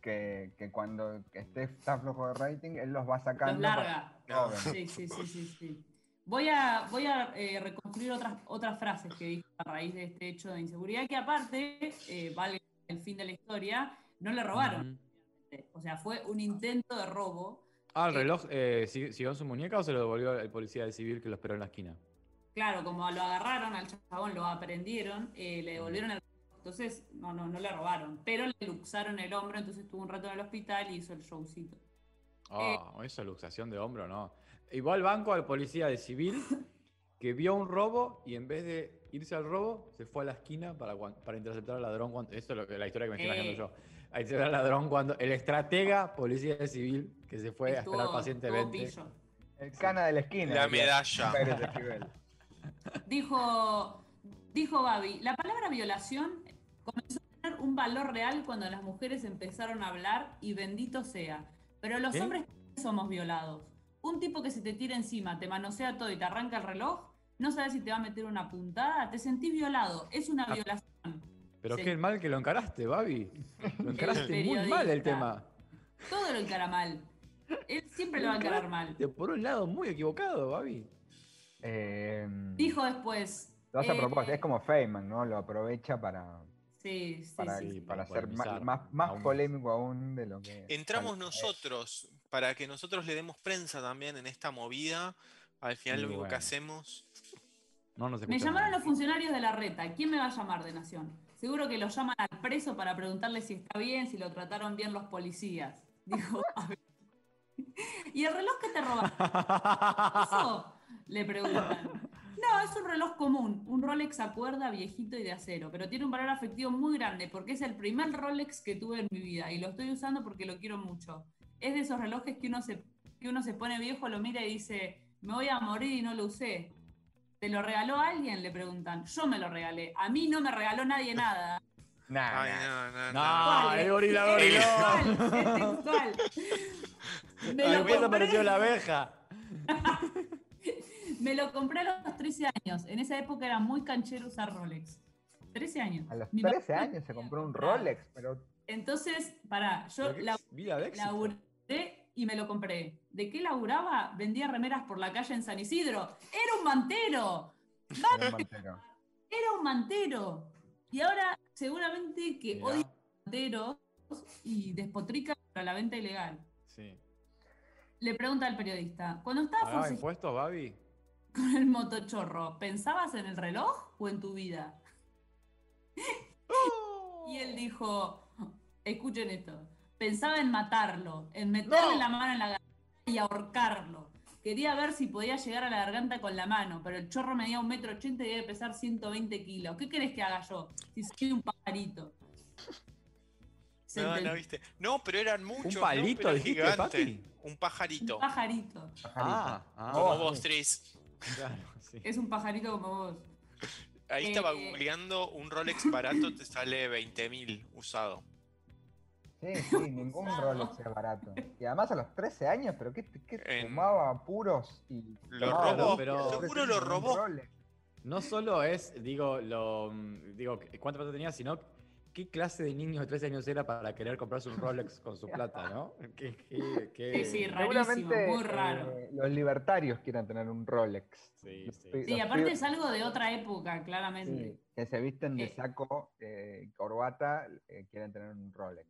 que, que cuando esté está flojo de rating, él los va sacando. Los larga. Sí, sí, sí, sí, sí. Voy a, voy a eh, reconstruir otras, otras frases que dijo a raíz de este hecho de inseguridad, que aparte, eh, vale el fin de la historia, no le robaron. O sea, fue un intento de robo. Ah, ¿el reloj eh, sig- siguió en su muñeca o se lo devolvió el policía del civil que lo esperó en la esquina? Claro, como lo agarraron al chabón, lo aprendieron, eh, le devolvieron el entonces no, no, no le robaron, pero le luxaron el hombro, entonces estuvo un rato en el hospital y hizo el showcito. Ah, esa luxación de hombro, no. Igual banco al policía de civil que vio un robo y en vez de irse al robo, se fue a la esquina para, para interceptar al ladrón. Cuando, esto es lo la historia que me estoy Eh. imaginando yo. A interceptar al ladrón cuando el estratega policía de civil que se fue a Estuvo- esperar pacientemente. El cana de la esquina. La medalla. Dijo, dijo Babi, la palabra violación un valor real cuando las mujeres empezaron a hablar y bendito sea. Pero los ¿Eh? hombres somos violados. Un tipo que se te tira encima, te manosea todo y te arranca el reloj, no sabes si te va a meter una puntada, te sentís violado. Es una Ah. violación. Pero Sí. qué mal que lo encaraste, Babi. Lo encaraste muy mal el tema. Todo lo encara mal. Él siempre lo va a encarar mal. Por un lado, muy equivocado, Babi. Eh, Dijo después. lo hace a eh, propósito, es como Feynman, ¿no? Lo aprovecha para, Sí, sí, para, sí, para ser más, más, más aún más. polémico aún de lo que. Entramos nosotros para que nosotros le demos prensa también en esta movida. Al final lo único que hacemos. No nos Me llamaron los funcionarios de la reta. ¿Quién me va a llamar de Nación? Seguro que lo llaman al preso para preguntarle si está bien, si lo trataron bien los policías. Dijo Babi. ¿Y el reloj que te robaron? ¿Eso? Le preguntan. No, es un reloj común, un Rolex a cuerda viejito y de acero, pero tiene un valor afectivo muy grande porque es el primer Rolex que tuve en mi vida y lo estoy usando porque lo quiero mucho. Es de esos relojes que uno se, que uno se pone viejo, lo mira y dice, me voy a morir y no lo usé. ¿Te lo regaló alguien? Le preguntan. Yo me lo regalé. A mí no me regaló nadie nada. Nah, Ay, nah. no, no, no. No, ¿Cuál? el gorila Es textual, es textual. Me Al lo, apareció la abeja. me lo compré a los 13 años. En esa época era muy canchero usar Rolex. 13 años. A los Mi 13 mamá años se compró un. Rolex, pero Entonces, pará, yo la- laburé y me lo compré. ¿De qué laburaba? Vendía remeras por la calle en San Isidro. ¡Era un mantero! era un mantero. Era un mantero. Y ahora seguramente que Mirá. odia a los manteros y despotrica para la venta ilegal. Sí. Le pregunta al periodista, cuando estabas ¿Pagaba impuestos, Babi? Con el motochorro, ¿pensabas en el reloj o en tu vida? Y él dijo, escuchen esto, pensaba en matarlo, en meterle No. la mano en la garganta y ahorcarlo. Quería ver si podía llegar a la garganta con la mano, pero el chorro medía un metro ochenta y debe pesar 120 kilos. ¿Qué querés que haga yo? Si soy un pajarito. No, no, viste. No, pero eran muchos. ¿no? palito, dijiste, gigante. papi? Un pajarito. Un pajarito. Ah, ah, Como Oh, vos, sí. Tris. claro, sí. Es un pajarito como vos. Ahí estaba Eh, googleando un Rolex barato, te sale 20.000 usado. Sí, sí, ningún Rolex es barato. Y además a los 13 años, pero ¿qué, qué En- fumaba puros y. Lo robó, pero- a los 13 seguro lo robó. No solo es, digo, lo, digo, cuánta plata tenía, sino qué clase de niño de 13 años era para querer comprarse un Rolex con su plata, ¿no? ¿Qué, qué, qué- Sí, sí, rarísimo, muy raro. eh, los libertarios quieran tener un Rolex. Sí, Los sí. Sí, aparte pibes- es algo de otra época, claramente. sí, que se visten de Eh. saco, eh, corbata, eh, quieren tener un Rolex.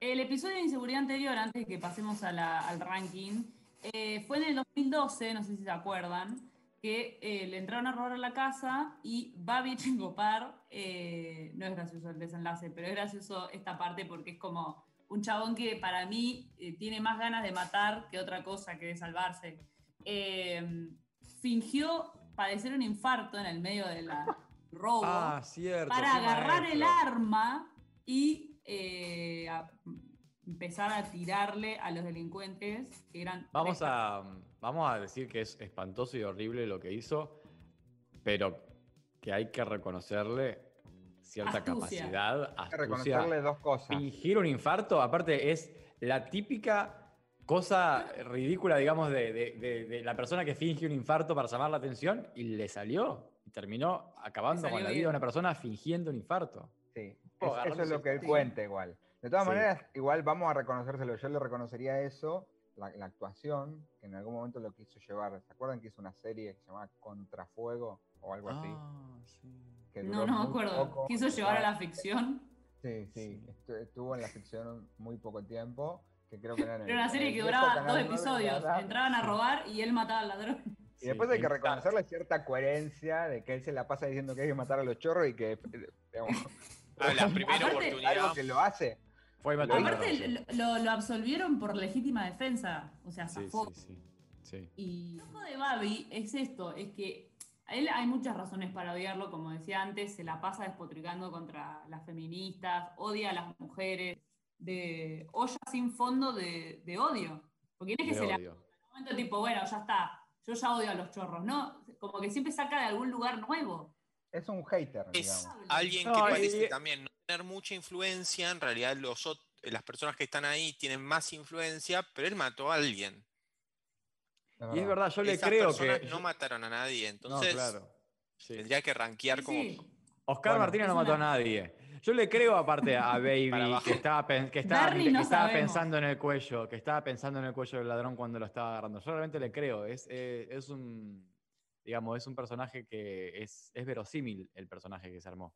El episodio de inseguridad anterior, antes de que pasemos a la- al ranking, eh, fue en el 2012, no sé si se acuerdan, que eh, le entraron a robar a la casa y Babi Chingopar, eh, no es gracioso el desenlace, pero es gracioso esta parte porque es como un chabón que para mí eh, tiene más ganas de matar que otra cosa, que de salvarse. Eh, fingió padecer un infarto en el medio del robo Ah, cierto. para agarrar el arma y a- empezar a tirarle a los delincuentes que eran Vamos a, vamos a decir que es espantoso y horrible lo que hizo, pero que hay que reconocerle cierta Astucia. capacidad, Hay que reconocerle dos cosas. Fingir un infarto, aparte, es la típica cosa ridícula, digamos, de, de- de- de la persona que finge un infarto para llamar la atención y le salió. Y terminó acabando con la vida bien. de una persona fingiendo un infarto. Sí, Oh, es- eso es lo que él cuenta igual. De todas Sí. maneras, igual vamos a reconocérselo. Yo le reconocería eso, la, la actuación, que en algún momento lo quiso llevar. ¿Se acuerdan que hizo una serie que se llamaba Contrafuego o algo así? Ah, sí. que No, duró no me acuerdo. poco, Quiso llevar a la ficción. Sí, sí, estu- estuvo en la ficción muy poco tiempo, que creo que era en el- Era una serie que duraba dos 9 de episodios. Adap. Entraban a robar y él mataba al ladrón. Y después hay que exacto. reconocerle cierta coherencia de que él se la pasa diciendo que hay que matar a los chorros y que eh, digamos, A la primera Aparte- oportunidad. algo que lo hace. Fue y Aparte, lo, lo- lo absolvieron por legítima defensa. O sea, Sí, zafó. sí, sí, sí. Y lo de Babi es esto, es que a él hay muchas razones para odiarlo, como decía antes, se la pasa despotricando contra las feministas, odia a las mujeres, de olla sin fondo de, de odio. Porque no es que De se le odio. un momento tipo, bueno, ya está, yo ya odio a los chorros, ¿no? Como que siempre saca de algún lugar nuevo. Es un hater, Es digamos. alguien No, que y- parece también no tener mucha influencia. En realidad, los, las personas que están ahí tienen más influencia, pero él mató a alguien. Y es verdad, yo le Esas creo personas que. no mataron a nadie. No, Entonces, claro. Sí. tendría que rankear Sí, como. sí. Oscar Bueno, Martínez no mató a nadie. Yo le creo aparte a Baby que estaba, que estaba, que no pensando en el cuello, que estaba pensando en el cuello del ladrón cuando lo estaba agarrando. Yo realmente le creo. Es, eh, es un, digamos, es un personaje que es, es verosímil el personaje que se armó.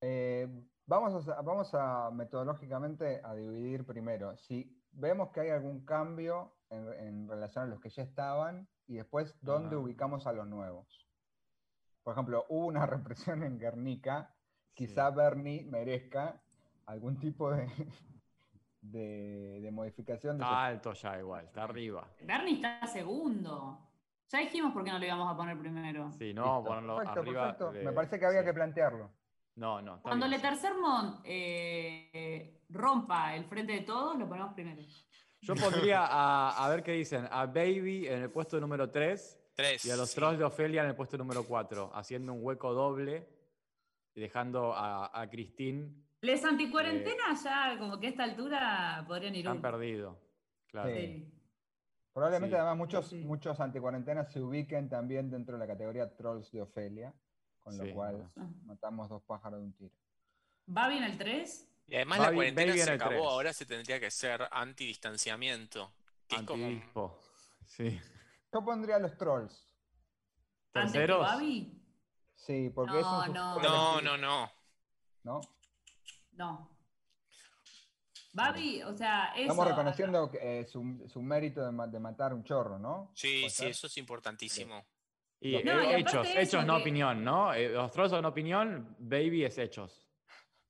Eh, vamos, a, vamos a metodológicamente a dividir primero. Si vemos que hay algún cambio en, en relación a los que ya estaban y después dónde ubicamos a los nuevos. Por ejemplo, hubo una represión en Guernica. Sí. Quizá Bernie merezca algún tipo de, de, de modificación de su Está alto ya igual, está arriba. Bernie está segundo. Ya dijimos por qué no lo íbamos a poner primero. Sí, no Listo, ponerlo perfecto, arriba. perfecto. de- Me parece que había sí. que plantearlo. No, no. Cuando bien, sí. Letercermont eh, rompa el frente de todos, lo ponemos primero. Yo pondría a, a ver qué dicen, a Baby en el puesto número 3 Tres. y a los sí. trolls de Ofelia en el puesto número 4, haciendo un hueco doble y dejando a, a Christine Les anticuarentenas ya, como que a esta altura podrían ir han perdido. Claro. Sí. Probablemente Sí. además muchos, Sí. muchos anticuarentenas se ubiquen también dentro de la categoría Trolls de Ofelia, con Sí, lo cual. Ah. matamos dos pájaros de un tiro. ¿Va bien el 3? Y además la cuarentena se el acabó, tres. ahora se tendría que ser antidistanciamiento. Que es como. Antidispo. Sí. Yo pondría los Trolls. ¿Antes que ¿Terceros? Babi? Sí, porque No, es un no. No, no, no. ¿no? No. Babi, o sea, eso. Estamos reconociendo eh, su, su mérito de, ma- de matar un chorro, ¿no? Sí, ¿Puede sí, ser? eso es importantísimo. Y, No, eh, y hechos, hechos, no que- opinión, ¿no? Eh, los trolls son opinión, Baby es hechos.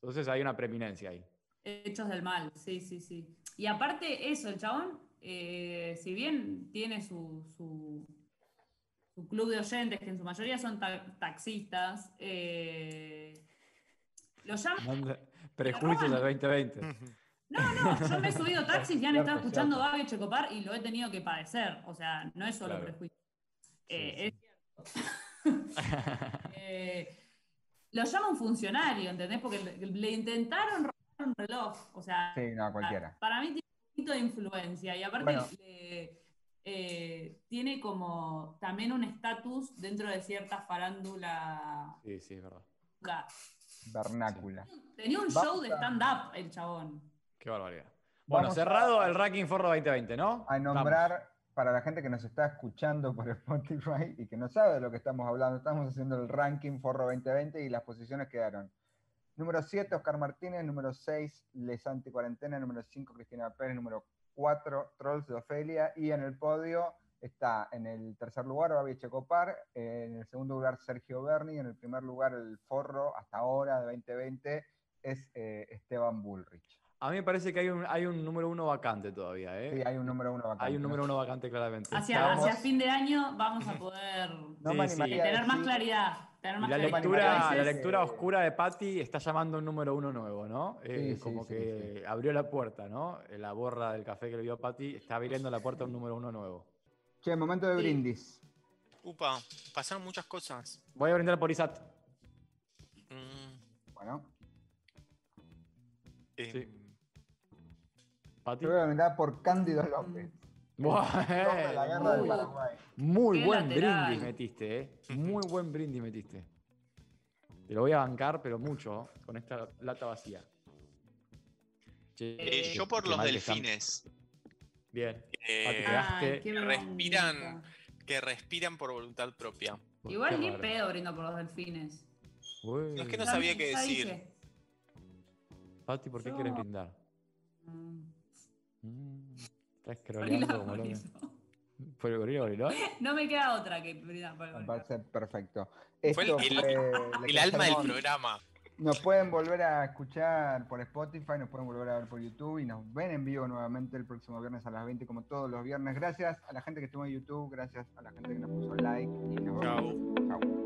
Entonces hay una preeminencia ahí. Hechos del mal, sí, sí, sí. Y aparte, eso, el chabón, eh, si bien tiene su, su, su club de oyentes, que en su mayoría son ta- taxistas, eh, lo llaman. Prejuicios del 2020. No, no, yo me he subido taxis y han estado escuchando. Babi Checopar y lo he tenido que padecer. O sea, no es solo Claro. prejuicio. Sí, Eh, sí. es. Eh, lo llama un funcionario, ¿entendés? Porque le, le intentaron robar un reloj. O sea, Sí, no, cualquiera. para mí tiene un poquito de influencia y aparte Bueno. le- eh, tiene como también un estatus dentro de cierta farándula. Sí, sí, es verdad. Vernácula. Tenía un show de a- stand-up el chabón. Qué barbaridad. Bueno, Vamos cerrado a- el ranking Forro 2020, ¿no? A Vamos. Para la gente que nos está escuchando por Spotify y que no sabe de lo que estamos hablando, estamos haciendo el ranking Forro 2020 y las posiciones quedaron. Número 7, Oscar Martínez. Número 6, Les Anticuarentena. Número 5, Cristina Pérez. Número 4 Trolls de Ofelia y en el podio está en el tercer lugar Babi Checopar, en el segundo lugar Sergio Berni, en el primer lugar el forro hasta ahora de 2020 es eh, Esteban Bullrich. A mí me parece que hay un, hay un número uno vacante todavía, ¿eh? Sí, hay un número uno vacante. Hay un número uno vacante claramente. Hacia, Estamos- hacia fin de año vamos a poder No Sí, sí. tener más claridad. Tener más la claridad. lectura, A la lectura eh, oscura de Patty está llamando un número uno nuevo, ¿no? Eh, Sí, sí, como sí, que abrió la puerta, ¿no? La borra del café que le dio a Patty está abriendo la puerta a un número uno nuevo. Che, momento de Sí. brindis. Upa, pasaron muchas cosas. Voy a brindar por Isat. Mm, Bueno, eh, Sí. Patty. yo voy a brindar por Cándido López. Buah, Toma la guerra del muy, Paraguay. muy Qué buen lateral. brindis metiste, ¿eh? Muy buen brindis metiste. Te lo voy a bancar, pero mucho, con esta lata vacía. Che, eh, yo por los que delfines. Bien. eh, Pati, Ay, qué respiran. que respiran por voluntad propia. Igual ni pedo brindo por los delfines. Uy. No es que no sabía qué decir. dije. Pati, ¿por qué Yo- quieres brindar? Mm, Mm, el scrolleando como gorilo. ¿Por el gorilo, gorilo? No me queda otra que brindar por el Me gorilo. parece perfecto. Fue el- Esto el- fue El alma del programa. Nos pueden volver a escuchar por Spotify, nos pueden volver a ver por YouTube y nos ven en vivo nuevamente el próximo viernes a las 20 como todos los viernes. Gracias a la gente que estuvo en YouTube, gracias a la gente que nos puso like y nos vemos. Chau. Chau.